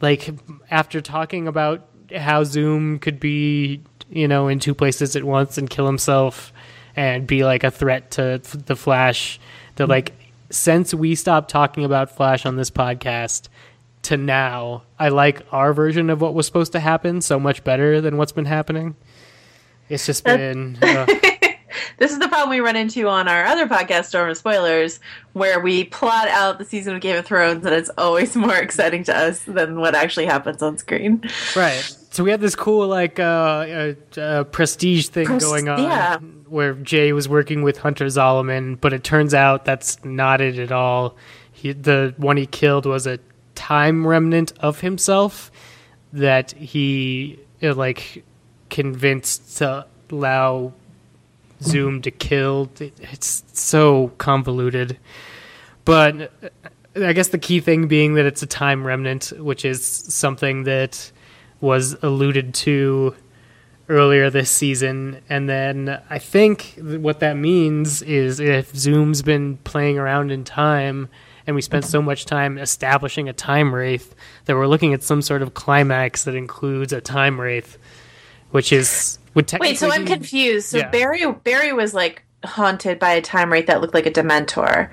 Speaker 2: like after talking about how Zoom could be, you know, in two places at once and kill himself and be like a threat to the Flash. That like since we stopped talking about Flash on this podcast to now, I like our version of what was supposed to happen so much better than what's been happening. It's just been. Uh,
Speaker 1: this is the problem we run into on our other podcast, Storm of Spoilers, where we plot out the season of Game of Thrones, and it's always more exciting to us than what actually happens on screen.
Speaker 2: right. So we had this cool like uh, uh, uh, prestige thing
Speaker 1: Pres-
Speaker 2: going on,
Speaker 1: yeah.
Speaker 2: where Jay was working with Hunter Zolomon, but it turns out that's not it at all. He, the one he killed was a time remnant of himself that he uh, like convinced to allow Zoom to kill. It's so convoluted, but uh, I guess the key thing being that it's a time remnant, which is something that was alluded to earlier this season. And then I think what that means is if Zoom's been playing around in time and we spent so much time establishing a time wraith that we're looking at some sort of climax that includes a time wraith, which is would technically
Speaker 1: Wait, so I'm confused. So
Speaker 2: Yeah.
Speaker 1: Barry Barry was like haunted by a time wraith that looked like a Dementor.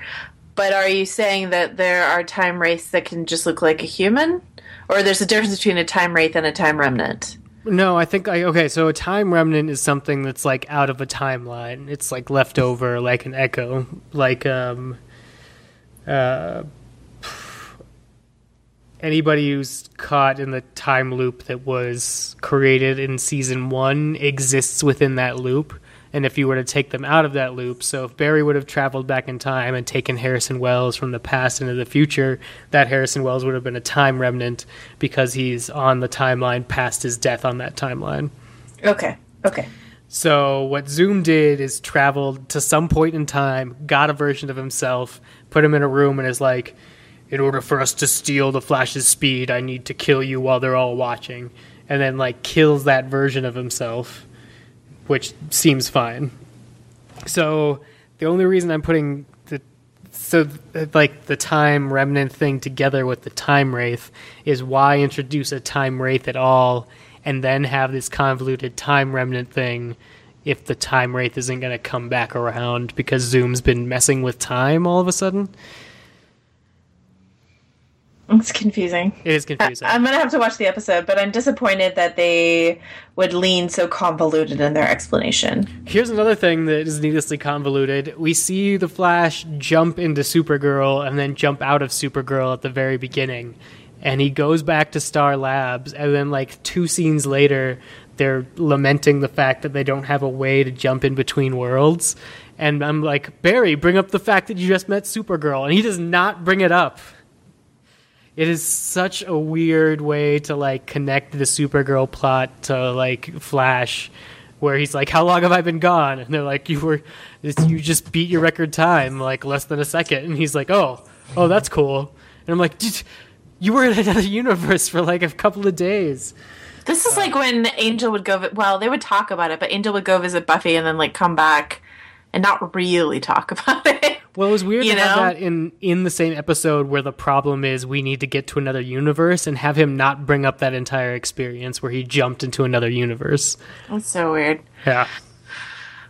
Speaker 1: But are you saying that there are time wraiths that can just look like a human? Or there's a difference between a time wraith and a time remnant?
Speaker 2: No, I think I okay. So a time remnant is something that's like out of a timeline. It's like left over, like an echo, like um, uh, anybody who's caught in the time loop that was created in season one exists within that loop. And if you were to take them out of that loop, so if Barry would have traveled back in time and taken Harrison Wells from the past into the future, that Harrison Wells would have been a time remnant because he's on the timeline past his death on that timeline.
Speaker 1: Okay. Okay.
Speaker 2: So what Zoom did is traveled to some point in time, got a version of himself, put him in a room, and is like, "In order for us to steal the Flash's speed, I need to kill you while they're all watching," and then like kills that version of himself, which seems fine. So the only reason I'm putting the so like the time remnant thing together with the time wraith is why introduce a time wraith at all and then have this convoluted time remnant thing if the time wraith isn't going to come back around because zoom's been messing with time all of a sudden
Speaker 1: It's confusing.
Speaker 2: it is confusing
Speaker 1: I'm gonna have to watch the episode, but I'm disappointed that they would lean so convoluted in their explanation.
Speaker 2: Here's another thing that is needlessly convoluted. We see the Flash jump into Supergirl and then jump out of Supergirl at the very beginning. And he goes back to Star Labs, and then, like, two scenes later, they're lamenting the fact that they don't have a way to jump in between worlds. And I'm like, Barry, bring up the fact that you just met Supergirl. And he does not bring it up. It is such a weird way to like connect the Supergirl plot to like Flash, where he's like, "How long have I been gone?" And they're like, "You were, you just beat your record time like less than a second. And he's like, "Oh, oh, that's cool." And I'm like, "Dude, "You were in another universe for like a couple of days."
Speaker 1: This is like when Angel would go. Well, they would talk about it, but Angel would go visit Buffy and then like come back and not really talk about it.
Speaker 2: Well, it was weird
Speaker 1: You
Speaker 2: to have that in in the same episode where the problem is we need to get to another universe and have him not bring up that entire experience where he jumped into another universe.
Speaker 1: That's so weird.
Speaker 2: Yeah.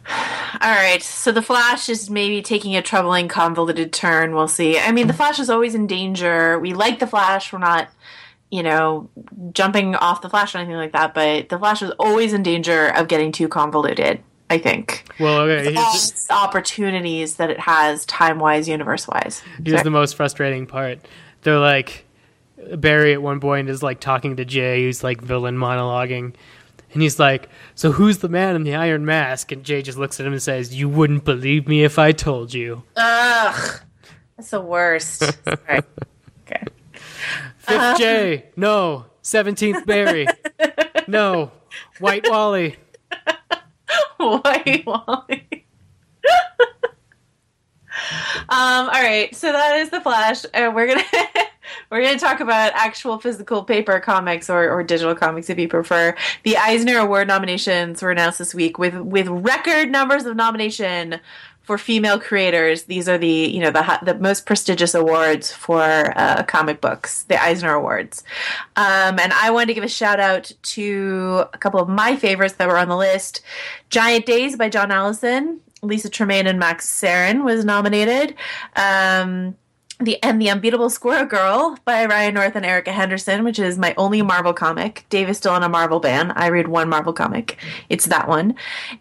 Speaker 1: All right, so the Flash is maybe taking a troubling, convoluted turn. We'll see. I mean, the Flash is always in danger. We like the Flash. We're not, you know, jumping off the Flash or anything like that. But the Flash is always in danger of getting too convoluted. I think
Speaker 2: Well, okay.
Speaker 1: all the opportunities that it has, time wise, universe wise.
Speaker 2: here's the most frustrating part. They're like Barry at one point is like talking to Jay, who's like villain monologuing, and he's like, "So who's the man in the iron mask?" And Jay just looks at him and says, "You wouldn't believe me if I told you."
Speaker 1: Ugh, that's the worst. Sorry. Okay.
Speaker 2: 5th uh-huh. Jay, no. Seventeenth Barry, no. White Wally.
Speaker 1: Why? Wally. um, all right, so that is the flash. and we're gonna we're gonna talk about actual physical paper comics or, or digital comics if you prefer. The Eisner Award nominations were announced this week with with record numbers of nomination for female creators. These are the you know the the most prestigious awards for uh, comic books, the Eisner Awards. Um, and I wanted to give a shout out to a couple of my favorites that were on the list. Giant Days by John Allison. Lissa Treiman and Max Sarin was nominated. Um, the and the Unbeatable Squirrel Girl by Ryan North and Erica Henderson, which is my only Marvel comic. Dave is still on a Marvel ban. I read one Marvel comic. It's that one.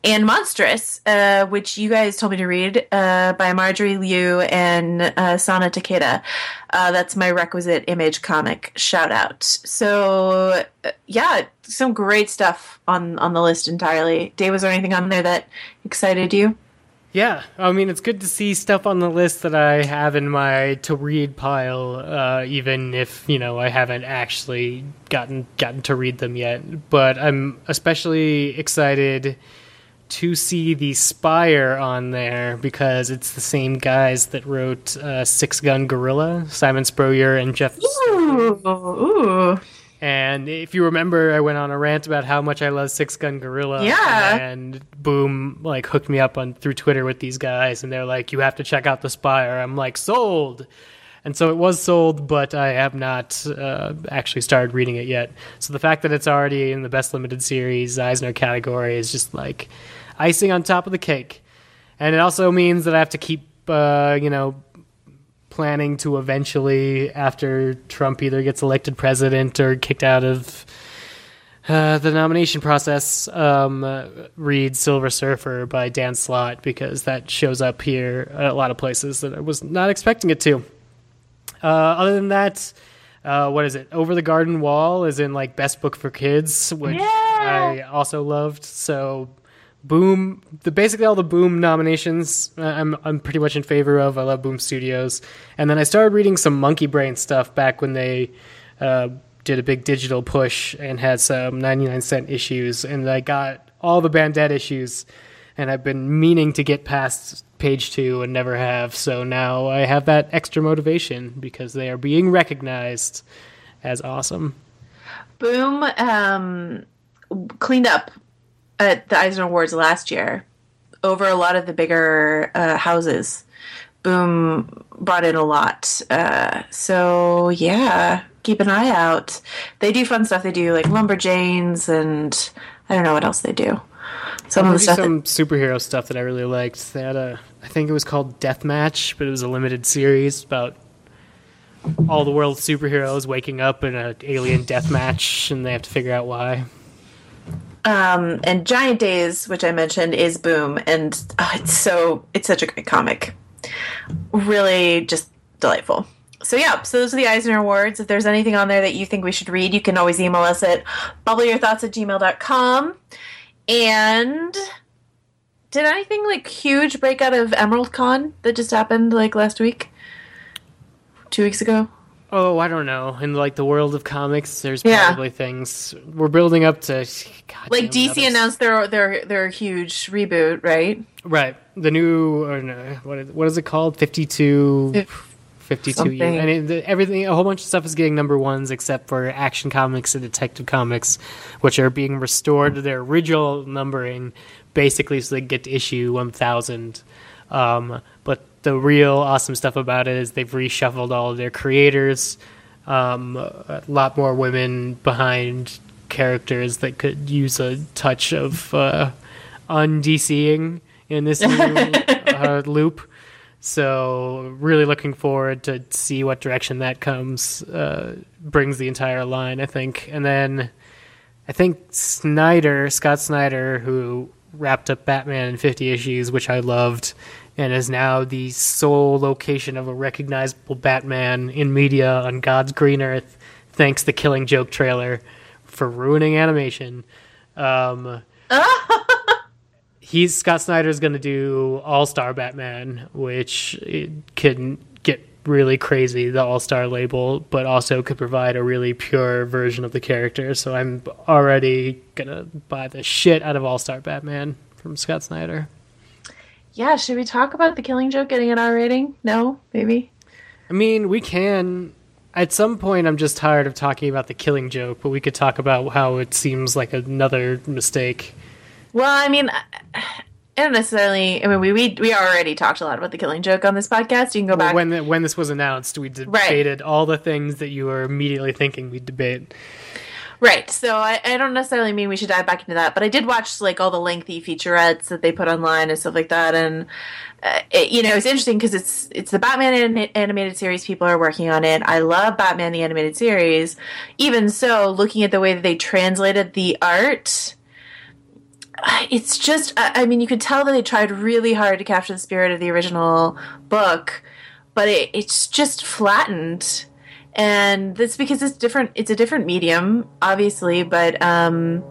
Speaker 1: And Monstress, uh, which you guys told me to read, uh, by Marjorie Liu and uh, Sana Takeda. Uh, that's my requisite image comic shout out. So uh, yeah, some great stuff on on the list entirely. Dave, was there anything on there that excited you?
Speaker 2: Yeah, I mean, it's good to see stuff on the list that I have in my to read pile, uh, even if you know I haven't actually gotten gotten to read them yet. But I'm especially excited to see the Spire on there because it's the same guys that wrote uh, Six Gun Gorilla, Simon Spurrier and Jeff.
Speaker 1: Ooh, ooh.
Speaker 2: And if you remember, I went on a rant about how much I love Six Gun Gorilla.
Speaker 1: Yeah.
Speaker 2: And Boom like hooked me up on through Twitter with these guys, and they're like, "You have to check out the Spire." I'm like, "Sold." And so it was sold, but I have not uh, actually started reading it yet. So the fact that it's already in the best limited series Eisner category is just like icing on top of the cake. And it also means that I have to keep, uh, you know, planning to eventually, after Trump either gets elected president or kicked out of uh, the nomination process, um, uh, read Silver Surfer by Dan Slott because that shows up here at a lot of places that I was not expecting it to. Uh, other than that, uh, what is it? Over the Garden Wall is in like best book for kids, which
Speaker 1: Yeah.
Speaker 2: I also loved. So, Boom, the basically all the Boom nominations, uh, I'm I'm pretty much in favor of. I love Boom Studios, and then I started reading some Monkey Brain stuff back when they uh, did a big digital push and had some 99 cent issues, and I got all the Bandette issues, and I've been meaning to get past page two and never have. So now I have that extra motivation because they are being recognized as awesome.
Speaker 1: Boom um, cleaned up at the Eisner Awards last year over a lot of the bigger uh, houses. Boom brought in a lot. Uh, so, yeah, keep an eye out. They do fun stuff. They do like Lumberjanes and I don't know what else they do. Some of the stuff.
Speaker 2: some superhero stuff that I really liked. They had a, I think it was called Deathmatch, but it was a limited series about all the world's superheroes waking up in an alien death match, and they have to figure out why.
Speaker 1: Um, and Giant Days, which I mentioned, is Boom, and oh, it's so it's such a great comic. Really, just delightful. So yeah, so those are the Eisner Awards. If there's anything on there that you think we should read, you can always email us at bubbleyourthoughts at gmail.com. And did anything like huge break out of Emerald Con that just happened like last week? Two weeks ago?
Speaker 2: Oh, I don't know. In like the world of comics, there's
Speaker 1: Yeah.
Speaker 2: probably things we're building up to. God
Speaker 1: Like
Speaker 2: damn,
Speaker 1: DC announced their their their huge reboot, right?
Speaker 2: right the new or no, what is, what is it called? Fifty two.
Speaker 1: If-
Speaker 2: 52
Speaker 1: Something.
Speaker 2: years. And it, the, everything, a whole bunch of stuff is getting number ones except for Action Comics and Detective Comics, which are being restored to their original numbering, basically so they get to issue 1000. Um, the real awesome stuff about it is they've reshuffled all of their creators, um, a lot more women behind characters that could use a touch of uh, undCing in this new uh, loop. So really looking forward to see what direction that comes. Uh, brings the entire line, I think, and then I think Snyder, Scott Snyder, who wrapped up Batman in 50 issues, which I loved, and is now the sole location of a recognizable Batman in media on God's green earth, thanks the Killing Joke trailer for ruining animation. Um, he's Scott Snyder's going to do All Star Batman, which it can get really crazy, the All Star label, but also could provide a really pure version of the character. So I'm already gonna buy the shit out of All Star Batman from Scott Snyder.
Speaker 1: Yeah, should we talk about the Killing Joke getting an R rating? No, maybe.
Speaker 2: I mean, we can. At some point, I'm just tired of talking about the killing joke, but we could talk about how it seems like another mistake.
Speaker 1: Well, I mean, I don't necessarily. I mean, we we we already talked a lot about the Killing Joke on this podcast. You can go back.
Speaker 2: When the, when this was announced, we debated all the things that you were immediately thinking we'd debate.
Speaker 1: Right. So I, I don't necessarily mean we should dive back into that, but I did watch like all the lengthy featurettes that they put online and stuff like that, and uh, it, you know it's interesting because it's it's the Batman an- animated series. People are working on it. I love Batman the animated series. Even so, looking at the way that they translated the art. uh, It's just, I I mean, you could tell that they tried really hard to capture the spirit of the original book, but it, it's just flattened and that's because it's different it's a different medium obviously but um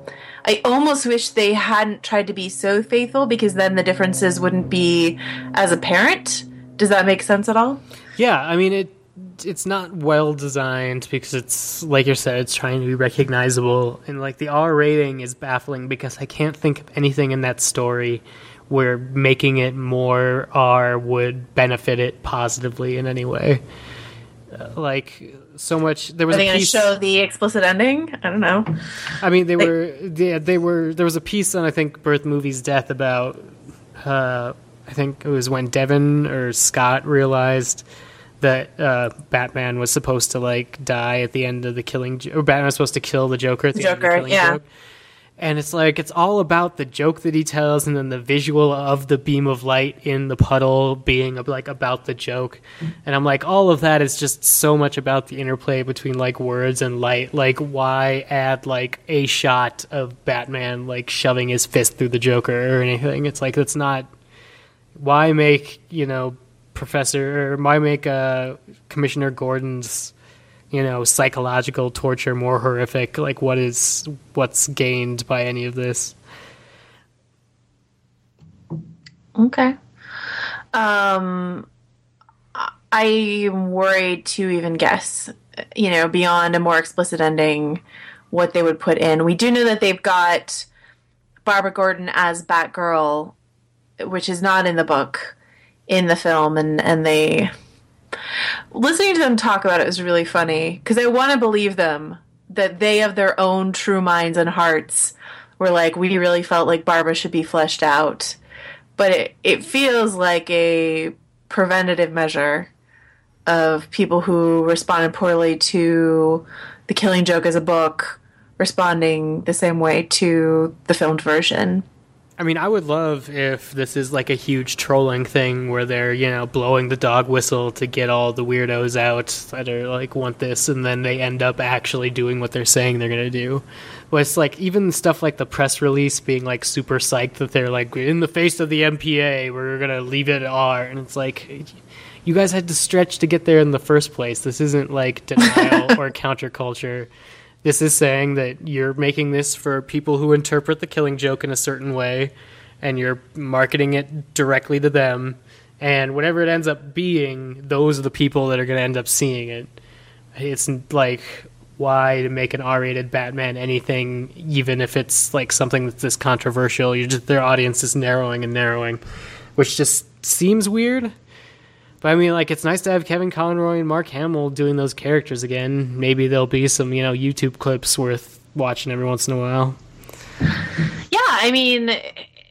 Speaker 1: i almost wish they hadn't tried to be so faithful because then the differences wouldn't be as apparent does that make sense at all
Speaker 2: Yeah, I mean it. It's not well designed because it's like you said, it's trying to be recognizable, and like the R rating is baffling because I can't think of anything in that story where making it more R would benefit it positively in any way. Like so much, there was
Speaker 1: are they
Speaker 2: a
Speaker 1: going to
Speaker 2: piece.
Speaker 1: show the explicit ending i don't know
Speaker 2: I mean, they were they, they were there was a piece on I think Birth.Movies.Death. about uh, I think it was when Devin or Scott realized that uh, Batman was supposed to like die at the end of the Killing or Batman was supposed to kill the Joker at the end of the
Speaker 1: Joker,
Speaker 2: Killing
Speaker 1: yeah.
Speaker 2: Joke. And it's like it's all about the joke that he tells, and then the visual of the beam of light in the puddle being like about the joke. And I'm like, all of that is just so much about the interplay between like words and light. Like, why add like a shot of Batman like shoving his fist through the Joker or anything? It's like that's not. Why make you know Professor or why make uh, Commissioner Gordon's you know psychological torture more horrific like what is what's gained by any of this?
Speaker 1: Okay. Um i am worried to even guess you know beyond a more explicit ending what they would put in. We do know that they've got barbara gordon as batgirl which is not in the book in the film and and they listening to them talk about it was really funny because i want to believe them that they have their own true minds and hearts were like we really felt like barbara should be fleshed out. But it, it feels like a preventative measure of people who responded poorly to the killing joke as a book responding the same way to the filmed version
Speaker 2: i mean i would love if this is like a huge trolling thing where they're you know blowing the dog whistle to get all the weirdos out that are like want this and then they end up actually doing what they're saying they're going to do. But it's like even stuff like the press release being like super psyched that they're like in the face of the mpa we're going to leave it at r. And it's like you guys had to stretch to get there in the first place. This isn't like denial or counterculture this is saying that you're making this for people who interpret the killing joke in a certain way and you're marketing it directly to them. And whatever it ends up being those are the people that are going to end up seeing it. It's like why to make an r-rated batman anything even if it's like something that's this controversial? You just their audience is narrowing and narrowing which just seems weird but I mean, like, it's nice to have Kevin Conroy and Mark Hamill doing those characters again. Maybe there'll be some, you know, YouTube clips worth watching every once in a while.
Speaker 1: Yeah, I mean,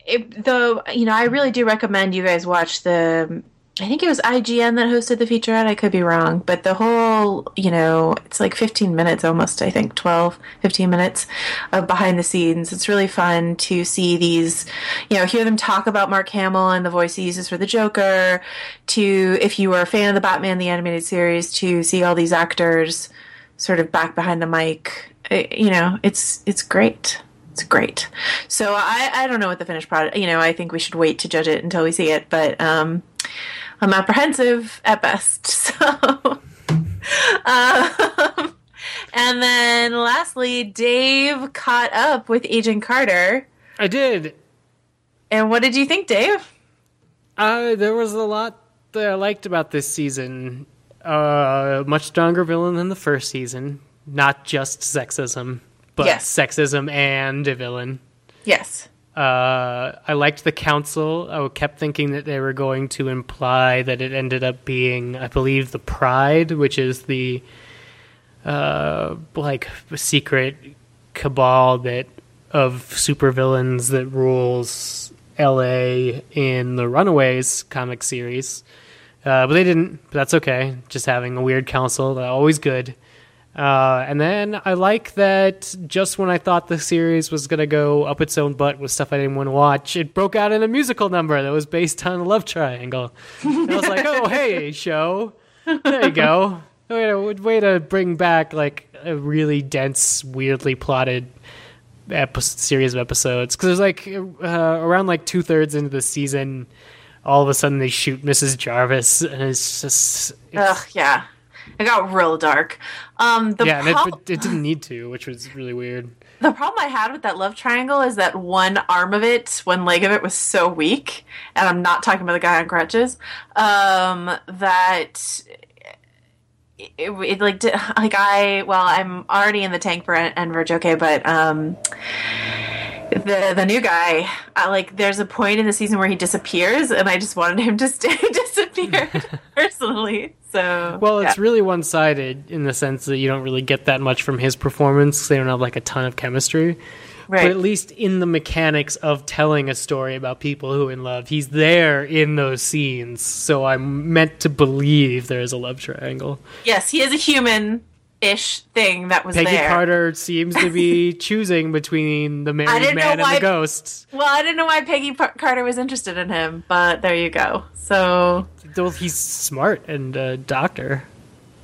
Speaker 1: it, though you know, I really do recommend you guys watch the. I think it was IGN that hosted the featurette. I could be wrong, but the whole, you know, it's like 15 minutes almost, I think 12, 15 minutes of behind the scenes. It's really fun to see these, you know, hear them talk about Mark Hamill and the voice he uses for the Joker, to, if you were a fan of the Batman, the animated series, to see all these actors sort of back behind the mic. It- you know, it's, it's great. It's great. So I, I don't know what the finished product. You know, I think we should wait to judge it until we see it. But um, I'm apprehensive at best. So, um, and then lastly, Dave caught up with Agent Carter.
Speaker 2: I did.
Speaker 1: And what did you think, Dave?
Speaker 2: Uh, there was a lot that I liked about this season. Uh, much stronger villain than the first season. Not just sexism, but
Speaker 1: Yes.
Speaker 2: sexism and a villain.
Speaker 1: Yes.
Speaker 2: Uh, I liked the council. I kept thinking that they were going to imply that it ended up being, I believe, the Pride, which is the uh, like secret cabal that of supervillains that rules L.A. in the Runaways comic series. Uh, but they didn't. But that's okay. Just having a weird council, always good. Uh, and then I like that just when I thought the series was gonna go up its own butt with stuff I didn't want to watch, it broke out in a musical number that was based on a love triangle. And I was like, oh hey, show, there you go. Way to, way to bring back like a really dense, weirdly plotted epi- series of episodes. Because there's like uh, around like two thirds into the season, all of a sudden they shoot Mrs. Jarvis, and it's just it's,
Speaker 1: Ugh, yeah. It got real dark. Um, the
Speaker 2: yeah,
Speaker 1: prob-
Speaker 2: it, it didn't need to, which was really weird.
Speaker 1: the problem I had with that love triangle is that one arm of it, one leg of it, was so weak, and I'm not talking about the guy on crutches. Um, that it, it like did, like I well, I'm already in the tank for En- Enver Gjokaj, but um, the the new guy, I, like there's a point in the season where he disappears, and I just wanted him to stay disappeared personally. So
Speaker 2: Well, it's
Speaker 1: yeah.
Speaker 2: really one sided in the sense that you don't really get that much from his performance They don't have like a ton of chemistry.
Speaker 1: right.
Speaker 2: But at least in the mechanics of telling a story about people who are in love, he's there in those scenes. So I'm meant to believe there is a love triangle.
Speaker 1: yes, he is a human ish thing that was there.
Speaker 2: Peggy
Speaker 1: there.
Speaker 2: Carter seems to be choosing between the married man and the ghost.
Speaker 1: Well, I didn't know why Peggy P- Carter was interested in him, but there you go. So
Speaker 2: Well, he's smart and a doctor.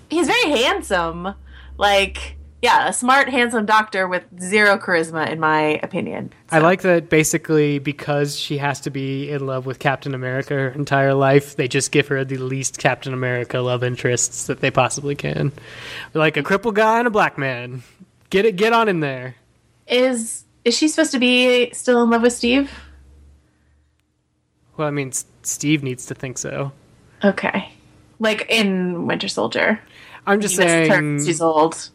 Speaker 1: he's very handsome. Like, yeah, a smart, handsome doctor with zero charisma, in my opinion.
Speaker 2: I like that basically because she has to be in love with Captain America her entire life, they just give her the least Captain America love interests that they possibly can. Like a crippled guy and a black man. Get it get on in there.
Speaker 1: Is is she supposed to be still in love with Steve?
Speaker 2: Well, I mean, S- Steve needs to think so.
Speaker 1: Okay, like in Winter Soldier.
Speaker 2: I'm just saying
Speaker 1: her she's old.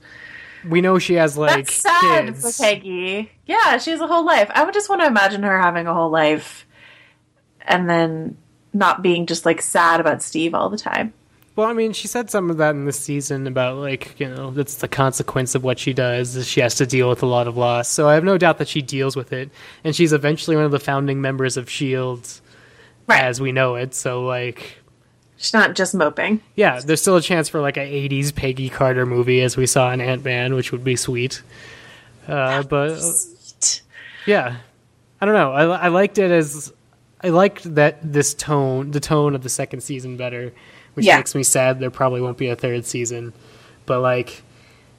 Speaker 2: We know she has like
Speaker 1: That's sad
Speaker 2: kids.
Speaker 1: for Peggy. Yeah, she has a whole life. I would just want to imagine her having a whole life, and then not being just like sad about Steve all the time.
Speaker 2: Well, I mean, she said some of that in this season about like you know that's the consequence of what she does. Is she has to deal with a lot of loss. So I have no doubt that she deals with it, and she's eventually one of the founding members of Shield,
Speaker 1: Right.
Speaker 2: as we know it. So like,
Speaker 1: She's not just moping.
Speaker 2: yeah, there's still a chance for like a '80s Peggy Carter movie, as we saw in Ant Man, which would be sweet. Uh, but yeah, I don't know. I, I liked it as I liked that this tone, the tone of the second season better, which
Speaker 1: Yeah.
Speaker 2: makes me sad there probably won't be a third season. But like,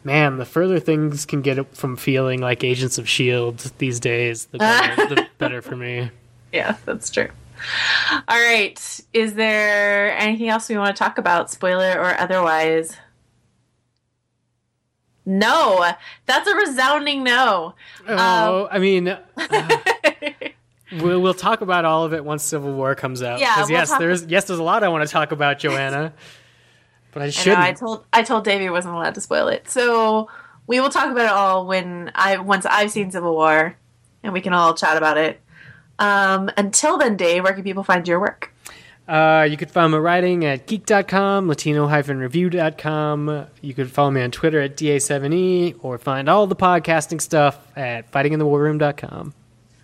Speaker 2: man, the further things can get from feeling like Agents of Shield these days, the better, the better for me.
Speaker 1: Yeah, that's true. All right. Is there anything else we want to talk about, spoiler or otherwise? No. That's a resounding no.
Speaker 2: Oh, I mean. uh, We'll, we'll talk about all of it once Civil War comes out.
Speaker 1: Yeah, we'll
Speaker 2: yes,
Speaker 1: talk-
Speaker 2: there's yes, there's a lot I want to talk about, Joanna. But I
Speaker 1: I
Speaker 2: shouldn't.
Speaker 1: I told I told Davey wasn't allowed to spoil it. So we will talk about it all when I once I've seen Civil War and we can all chat about it. Um, until then, Dave, where can people find your work?
Speaker 2: Uh, you could follow my writing at geek.com, latino-review.com. You could follow me on Twitter at DA7E, or find all the podcasting stuff at fightinginthewarroom.com.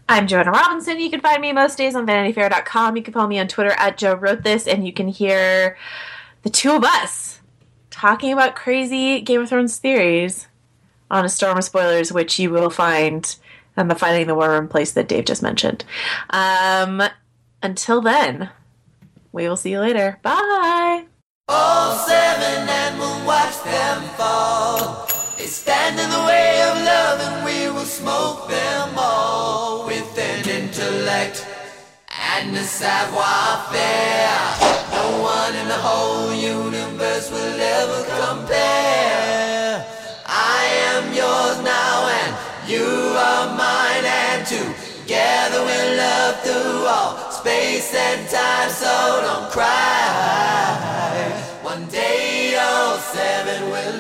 Speaker 1: I'm Joanna Robinson. You can find me most days on VanityFair.com. You can follow me on Twitter at Joe Wrote This, and you can hear the two of us talking about crazy Game of Thrones theories on a storm of spoilers, which you will find on the Fighting the War Room place that Dave just mentioned. Um, until then, we will see you later. Bye.
Speaker 5: All seven and we'll watch them fall. They stand in the way of love and we will smoke them all with an intellect and a savoir-faire. No one in the whole universe together we'll love through all space and time so don't cry. One day all seven will